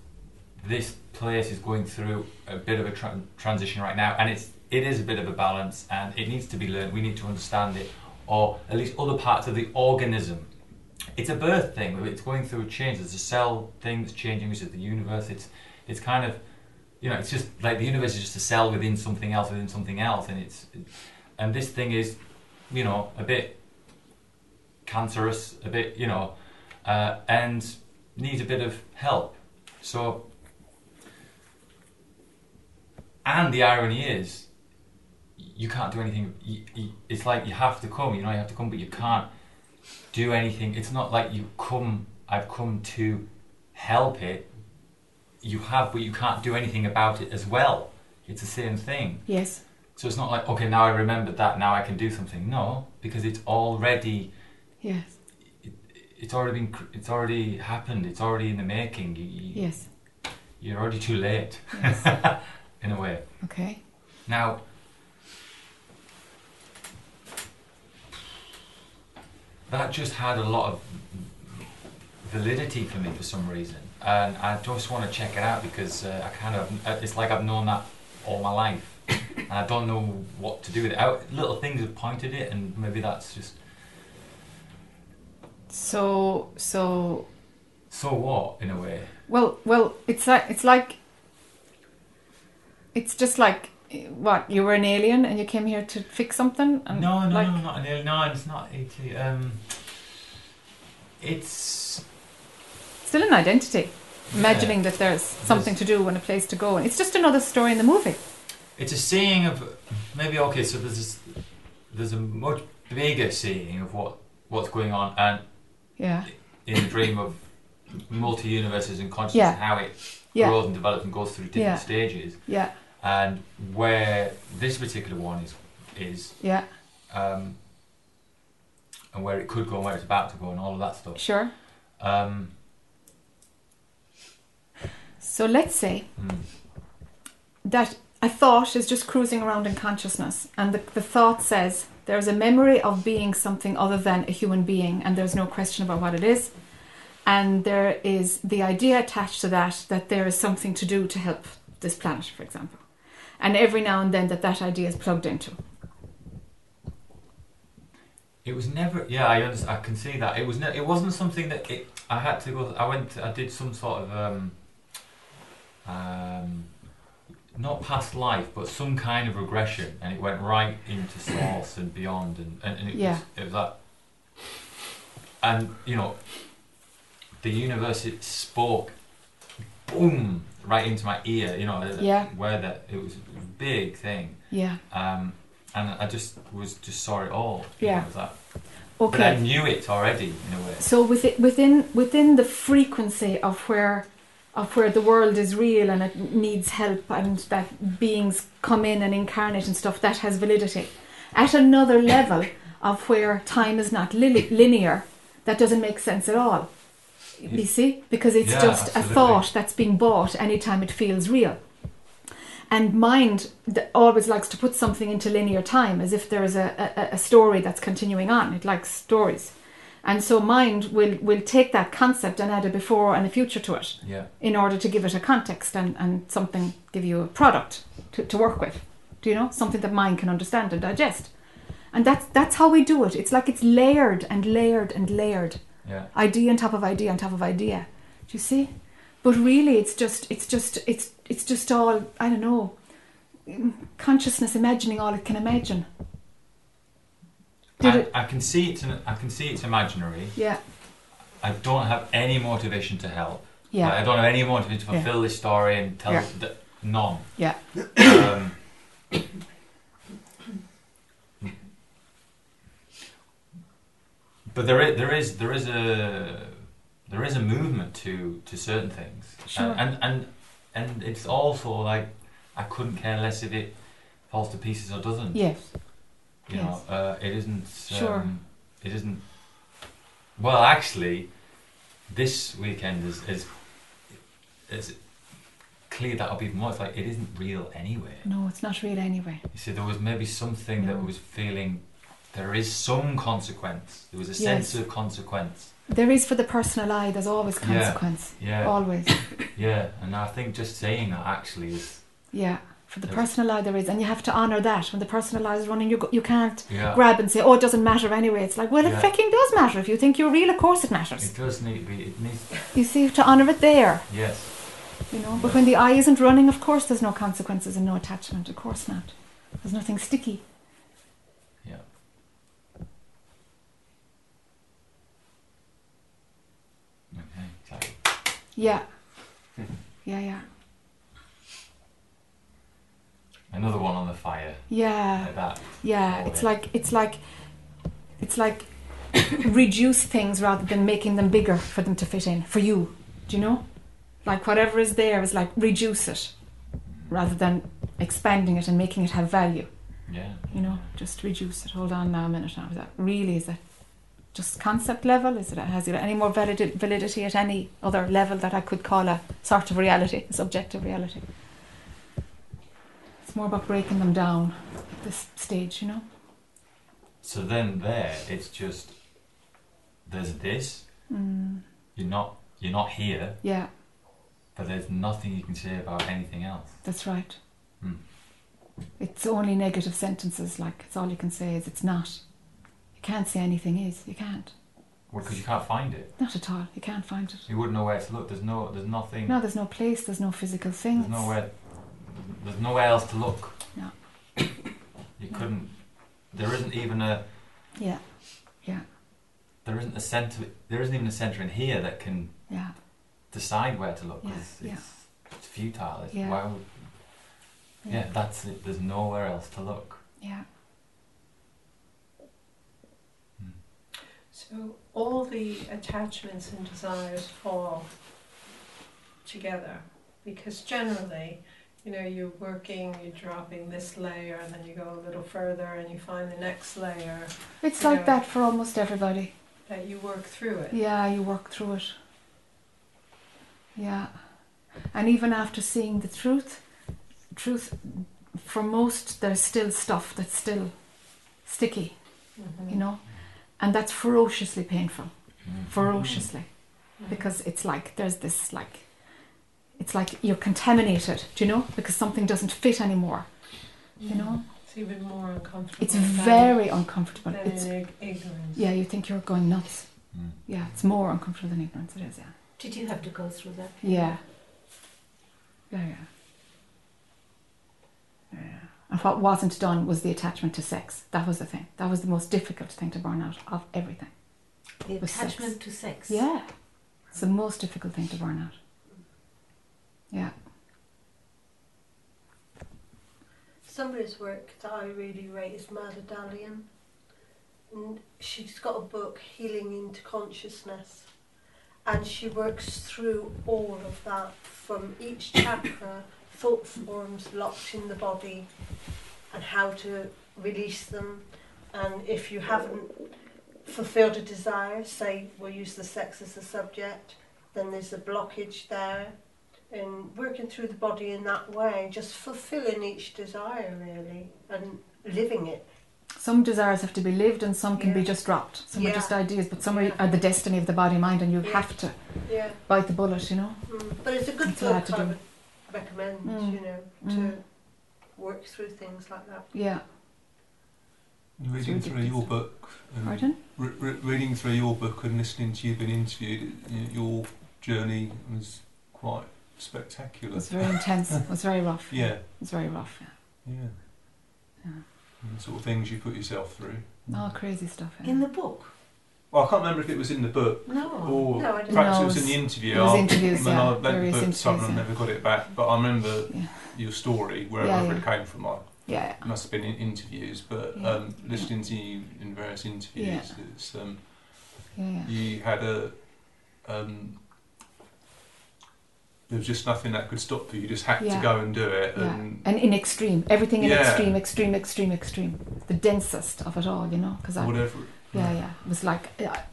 this place is going through a bit of a tra- transition right now, and it's it is a bit of a balance, and it needs to be learned. We need to understand it, or at least other parts of the organism. It's a birth thing. It's going through a change. There's a cell thing that's changing, which is the universe. It's it's kind of you know, it's just like the universe is just a cell within something else within something else, and it's and this thing is, you know, a bit cancerous, a bit, you know, uh, and needs a bit of help. So, and the irony is, you can't do anything. You, you, it's like you have to come. You know, you have to come, but you can't do anything. It's not like you come. I've come to help it you have, but you can't do anything about it as well. It's the same thing. Yes. So it's not like okay, now I remembered that, now I can do something. No, because it's already Yes. it's already been it's already happened. It's already in the making. You, you, Yes. You're already too late, Yes. (laughs) in a way. Okay. Now, that just had a lot of validity for me for some reason, and I just want to check it out because uh, I kind of uh, it's like I've known that all my life, (coughs) and I don't know what to do with it. I, little things have pointed it, and maybe that's just So so so what in a way. well well it's like it's like it's just like what you were an alien and you came here to fix something and No, no, like no, not an alien. No, it's not. It's um, it's still an identity. Imagining that there's something to do and a place to go, and it's just another story in the movie. It's a seeing of maybe okay. So there's this, there's a much bigger seeing of what what's going on, and Yeah. in the dream of multi universes and consciousness, Yeah. how it Yeah. grows and develops and goes through different Yeah. stages. Yeah. And where this particular one is is Yeah. um, and where it could go and where it's about to go and all of that stuff. Sure. Um, So let's say mm, that a thought is just cruising around in consciousness, and the, the thought says there's a memory of being something other than a human being, and there's no question about what it is. And there is the idea attached to that that there is something to do to help this planet, for example. And every now and then that that idea is plugged into. It was never. Yeah, I understand, I can see that. It was. Ne- it wasn't something that it. I had to go. I went. I did some sort of um, um, not past life, but some kind of regression, and it went right into source and beyond, and and, and it Yeah. was. It was that. And you know, the universe it spoke, boom, right into my ear. You know, Yeah. where that it was a big thing. Yeah. Um, and I just was just saw it all. Yeah. know, that. But I knew it already in a way. So within within within the frequency of where of where the world is real and it needs help and that beings come in and incarnate and stuff that has validity. At another level of where time is not li- linear, that doesn't make sense at all. You see, because it's Yeah, just a thought that's being bought anytime it feels real. And mind always likes to put something into linear time as if there is a, a, a story that's continuing on. It likes stories. And so mind will, will take that concept and add a before and a future to it Yeah. in order to give it a context and, and something, give you a product to, to work with. Do you know? Something that mind can understand and digest. And that's, that's how we do it. It's like it's layered and layered and layered. Yeah. Idea on top of idea on top of idea. Do you see? But really, it's just, it's just, it's, it's just all, I don't know, consciousness imagining all it can imagine. I, it? I can see it's an, I can see it's imaginary. Yeah. I don't have any motivation to help. Yeah. Like, I don't have any motivation to Yeah. fulfill this story and tell Yeah. th- none. Yeah. (coughs) Um, but there is there is there is a there is a movement to to certain things. Sure. And and and, and it's also like I couldn't care less if it falls to pieces or doesn't. Yes. You Yes. know, uh, it isn't. Um, Sure. It isn't. Well, actually, this weekend is is is clear that up even more. It's like it isn't real anyway. No, it's not real anyway. You see, there was maybe something No. that was feeling. There is some consequence. There was a sense of consequence. There is for the personal I, there's always consequence. yeah. Always. (laughs) Yeah, and I think just saying that actually is. Yeah. For the personal I, there is. And you have to honour that. When the personal I is running, you, go, you can't Yeah. grab and say, oh, it doesn't matter anyway. It's like, well, Yeah. it fucking does matter. If you think you're real, of course it matters. It does need to be. It needs. You see, to honour it there. Yes. You know, but when the I isn't running, of course there's no consequences and no attachment. Of course not. There's nothing sticky. Yeah. Okay. Exactly. Yeah. Hmm. Yeah, yeah. Another one on the fire. Yeah. Like that. Yeah, it's like it's like it's like (coughs) reduce things rather than making them bigger for them to fit in for you. Do you know? Like whatever is there is like reduce it rather than expanding it and making it have value. Yeah. You know, just reduce it. Hold on now a minute now. Is that really, is that just concept level? Is it, has it any more validi- validity at any other level that I could call a sort of reality, a subjective reality? It's more about breaking them down at this stage, you know? So then there, it's just there's this. Mm. You're not you're not here, Yeah, but there's nothing you can say about anything else. that's right. Hmm. It's only negative sentences, like, it's all you can say is it's not. Can't see anything is. You can't. Well, because you can't find it. Not at all. You can't find it. You wouldn't know where to look. There's no. There's nothing. No, there's no place, there's no physical thing. There's nowhere. There's nowhere else to look. No. (coughs) You couldn't. There isn't even a. Yeah, yeah, There isn't a center. There isn't even a center in here that can yeah, decide where to look. Yeah, 'cause yeah. it's, it's futile. It's, Yeah. Why would? Yeah. Yeah, that's it. There's nowhere else to look. yeah. So all the attachments and desires fall together because generally, you know, you're working, you're dropping this layer, and then you go a little further and you find the next layer It's like know. that for almost everybody. that you work through it. Yeah, you work through it. Yeah. And even after seeing the truth, truth, for most, there's still stuff that's still sticky, Mhm. you know? And that's ferociously painful. Ferociously. Because it's like, there's this, like, it's like you're contaminated, do you know? Because something doesn't fit anymore, you know? It's even more uncomfortable. It's very uncomfortable. than It's, ignorance. yeah, you think you're going nuts. Mm. Yeah, it's more uncomfortable than ignorance, it is, yeah. Did you have to go through that? Yeah. Yeah, yeah. Yeah. And what wasn't done was the attachment to sex. That was the thing. That was the most difficult thing to burn out of everything. The Was sex. attachment to sex. Yeah. It's the most difficult thing to burn out. Yeah. Somebody's work that I really rate is Mada Dalian. And she's got a book, Healing into Consciousness. And she works through all of that from each chakra, thought forms locked in the body, and how to release them. And if you haven't fulfilled a desire, say we'll use the sex as a subject, then there's a blockage there and working through the body in that way, just fulfilling each desire really and living it. Some desires have to be lived and some can be just dropped. Some are just ideas, but some are, Yeah. are the destiny of the body mind and you Yeah. have to Yeah. bite the bullet, you know? Mm. But it's a good That's what I had book to I do. would recommend, Mm. you know, Mm. to work through things like that. Yeah. Reading through your book, and Pardon? re- re- reading through your book and listening to you being interviewed, your journey was quite spectacular. It was very intense. (laughs) It was very rough. Yeah, It was very rough, yeah. yeah. Yeah. And the sort of things you put yourself through. Oh, crazy stuff. Yeah. In the book? Well, I can't remember if it was in the book No. or No, I didn't. perhaps No, it was in the interview. it was I- interviews, and then yeah, I lent various the book to someone and never got it back. But I remember Yeah. your story, wherever Yeah, yeah. it came from. I Yeah. it must have been in interviews, but Yeah. um, listening to you in various interviews, Yeah. it's, um, Yeah, yeah. you had a. Um, there was just nothing that could stop you. You just had Yeah. to go and do it. Yeah. And And in extreme, everything in Yeah. extreme, extreme, extreme, extreme. The densest of it all, you know. Because I, whatever. Yeah, yeah, it was like, I,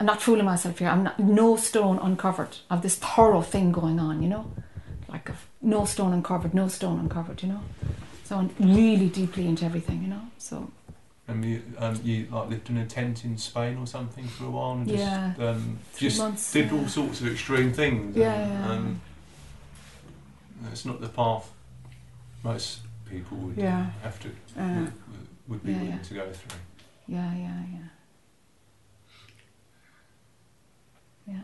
I'm not fooling myself here. I'm not, no stone uncovered of this thorough thing going on, you know, like no stone uncovered, no stone uncovered, you know. So I'm really deeply into everything, you know. So And you, um, you like lived in a tent in Spain or something for a while, and just Yeah. um, just months, did all sorts of extreme things. Yeah, and, yeah. Um, it's not the path most people would Yeah. have to Uh, would, would be yeah, willing yeah. to go through. Yeah, yeah, yeah. Yeah.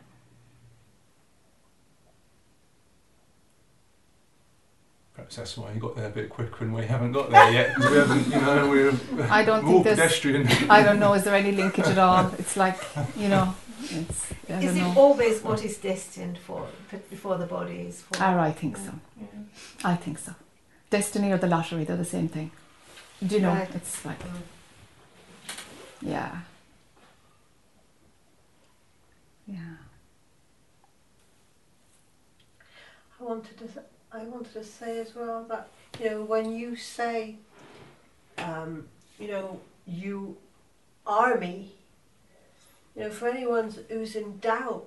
Perhaps that's why you got there a bit quicker and we haven't got there yet we haven't, you know, we're I don't more think there's. pedestrian. I don't know. Is there any linkage at all? It's like you know. It's. I Is don't it know. always what is destined for before the body is for? Ah, I think so. Yeah. I think so. Destiny or the lottery, they're the same thing. Do you know? Right. It's like, yeah. Yeah. I wanted to, I wanted to say as well that you know when you say um, you know, you are me. You know, for anyone who's in doubt,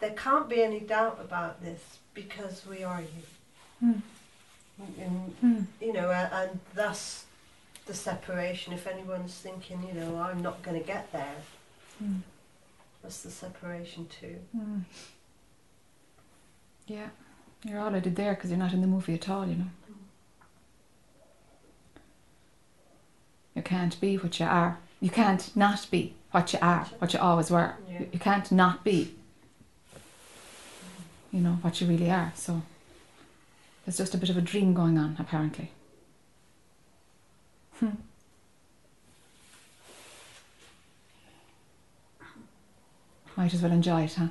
there can't be any doubt about this because we are you. Hmm. And, Hmm. you know, a- and thus the separation. If anyone's thinking, you know, I'm not going to get there, Hmm. that's the separation too. Hmm. Yeah, you're all I did there because you're not in the movie at all, you know. You can't be what you are. You can't not be what you are, what you always were. Yeah. You, you can't not be, you know, what you really are. So there's just a bit of a dream going on, apparently. Hmm. Might as well enjoy it, huh?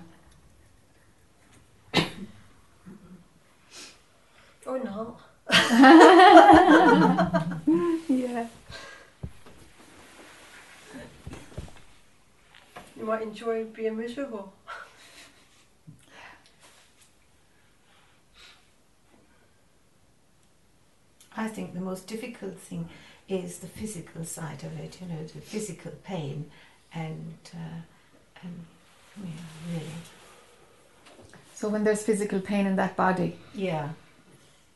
Or not. (laughs) yeah. You might enjoy being miserable. I think the most difficult thing is the physical side of it, you know, the physical pain and, uh, and yeah, really. So when there's physical pain in that body, Yeah,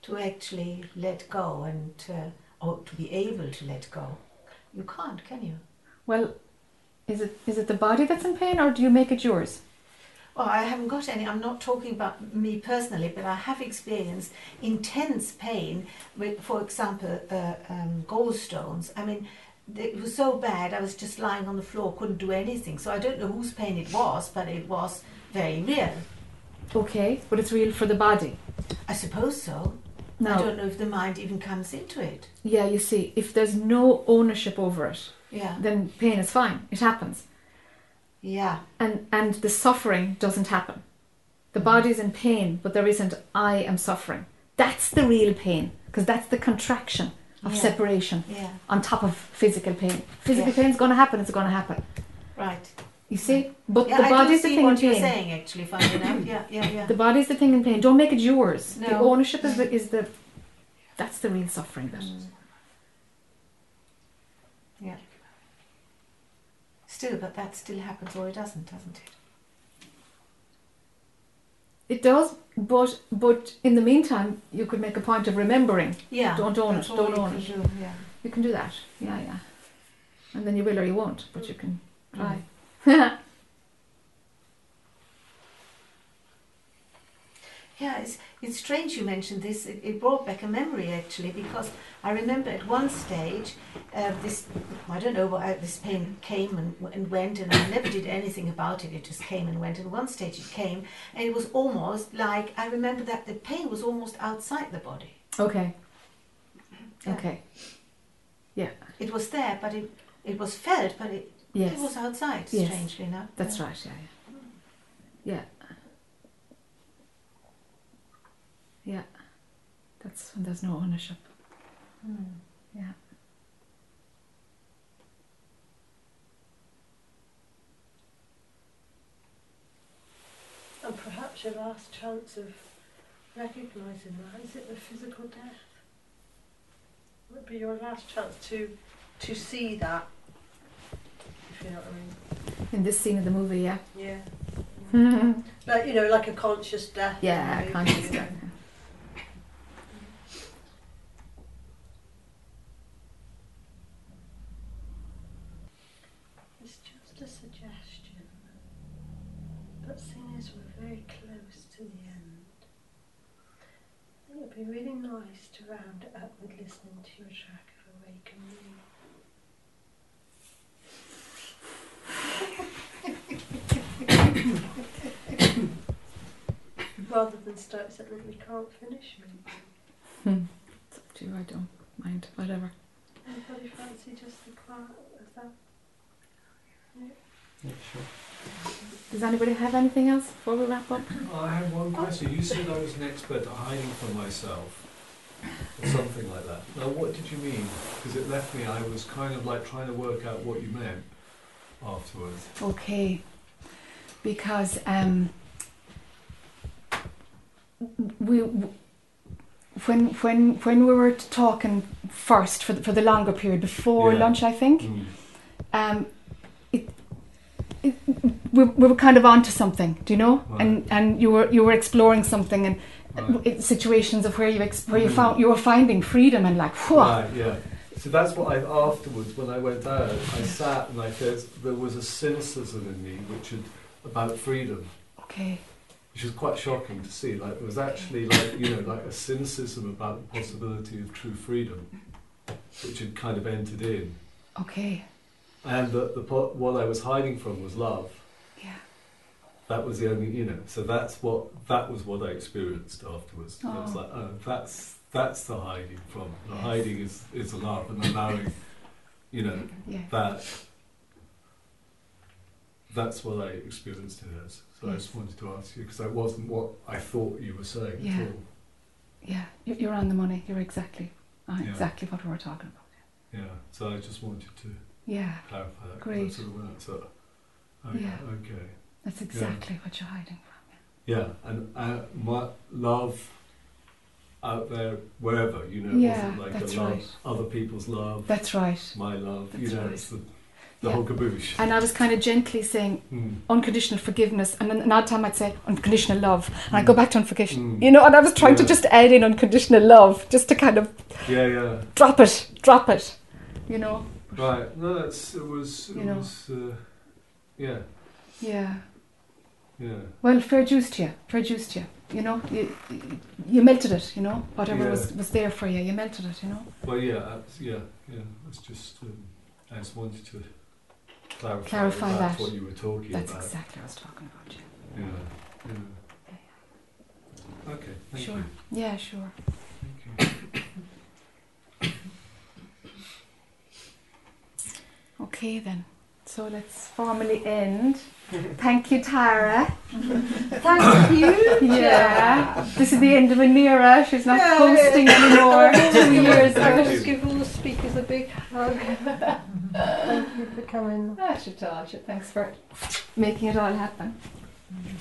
to actually let go and, uh, or to be able to let go. You can't, can you? well, is it is it the body that's in pain, or do you make it yours? Well, I haven't got any. I'm not talking about me personally, but I have experienced intense pain with, for example, uh, um, gallstones. I mean, it was so bad. I was just lying on the floor, couldn't do anything. So I don't know whose pain it was, but it was very real. Okay, but it's real for the body. I suppose so. I don't know if the mind even comes into it. yeah, you see, if there's no ownership over it, Yeah. then pain is fine. It happens, Yeah. and and the suffering doesn't happen. The body's in pain, but there isn't. I am suffering. That's the real pain, because that's the contraction of Yeah. separation Yeah. on top of physical pain. Physical Yeah. pain's going to happen. It's going to happen. Right. You see, but yeah, the body's the thing what in you're pain. saying, actually. Yeah, yeah, yeah. The body's the thing in pain. Don't make it yours. The No. ownership is the, is the that's the real suffering bit. Mm. Yeah. Still, but that still happens, or it doesn't, doesn't it? It does, but but in the meantime, you could make a point of remembering. Yeah. Don't own it. Don't own it. do, yeah. You can do that. Yeah, yeah. And then you will or you won't, but you can try. (laughs) Yeah, it's, it's strange you mentioned this. It, it brought back a memory actually because I remember at one stage uh, this, I don't know, why this pain came and, and went and I never did anything about it. It just came and went. And one stage it came and it was almost like, I remember that the pain was almost outside the body. okay. Yeah. Okay. Yeah. It was there, but it, it was felt, but it, Yes. it was outside, Yes. strangely enough. That's Yeah. right. Yeah. Yeah. Yeah. Yeah. That's when there's no ownership. Hmm. Yeah. And perhaps your last chance of recognising that is it the physical death? Would be your last chance to to see that. If you know what I mean. In this scene of the movie, yeah. Yeah. (laughs) yeah, Like you know, like a conscious death. the conscious death. It's just a suggestion. But seeing as we're very close to the end, I think it'd be really nice to round it up with listening to your track of Awaken Me. Rather than start something we can't finish, maybe. Hmm. It's up to you. I don't mind. Whatever. Anybody fancy just the quiet of that? Yeah, sure. Does anybody have anything else before we wrap up? I have one question. You said I was an expert at hiding from myself, or something like that. Now, what did you mean? Because it left me, I was kind of like trying to work out what you meant afterwards. Okay. Because um, we, when when when we were talking first for the, for the longer period before Yeah. lunch, I think, Mm. um, it, it, we, we were kind of onto something, do you know? Right. And and you were you were exploring something and Right. situations of where you ex- where you Mhm. found you were finding freedom and like, whew, Right, yeah. So that's what I afterwards, when I went out, I sat and I there's, there was a cynicism in me which had about freedom, okay, which was quite shocking to see. Like there was actually like you know like a cynicism about the possibility of true freedom, which had kind of entered in, okay, and the, the what I was hiding from was love. yeah, That was the only you know. So that's what that was what I experienced afterwards. Oh. I was like, oh, that's that's the hiding from. The Yes. hiding is is love and allowing, you know. yeah, that that's what I experienced it as. So I just wanted to ask you because that wasn't what I thought you were saying Yeah. at all. yeah. You- You're on the money. You're exactly uh, Yeah. exactly what we were talking about. Yeah. So I just wanted to Yeah, clarify that. Great. I sort of went, so, okay, Yeah. okay. that's exactly what you're hiding from. Yeah, and uh, my love out there, wherever you know, Yeah, wasn't like that's a love, right. other people's love, That's right. my love. you know, right. it's the, the Yeah. whole caboose. And I was kind of gently saying Mm. unconditional forgiveness, and then another time I'd say unconditional love, and I'd go back to unconditional. Mm. You know, and I was trying to just add in unconditional love, just to kind of Yeah, yeah. drop it, drop it. You know. Right. No, it's, it was. It You know. was. Uh, yeah. Yeah. Yeah. Well, fair juice to you. Fair juice to you. You know, you, you- melted it. You know, whatever was Yeah. was there for you, you melted it. You know. Well, yeah, that's, yeah, yeah. It's just um, I just wanted to clarify, Clarify that's that. what you were talking That's about. exactly what I was talking about. Yeah. Yeah, yeah. Okay. Thank Sure. You. Yeah. Sure. Thank you. Okay then. So let's formally end. Thank you, Tara. Thank you. Yeah. This is the end of an era. She's not Yeah, hosting yeah. anymore. Two years I'll just give all the speakers a big hug. Thank you for coming. Ah, Shatasha, thanks for making it all happen.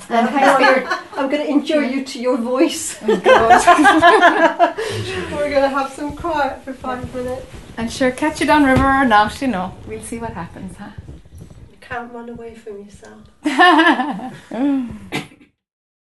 And And thanks for your I'm going to enjoy you to your voice. Oh, God. (laughs) We're going to have some quiet for five minutes. And sure, catch you down river or not, you know. We'll see what happens, huh? You can't run away from yourself. (laughs)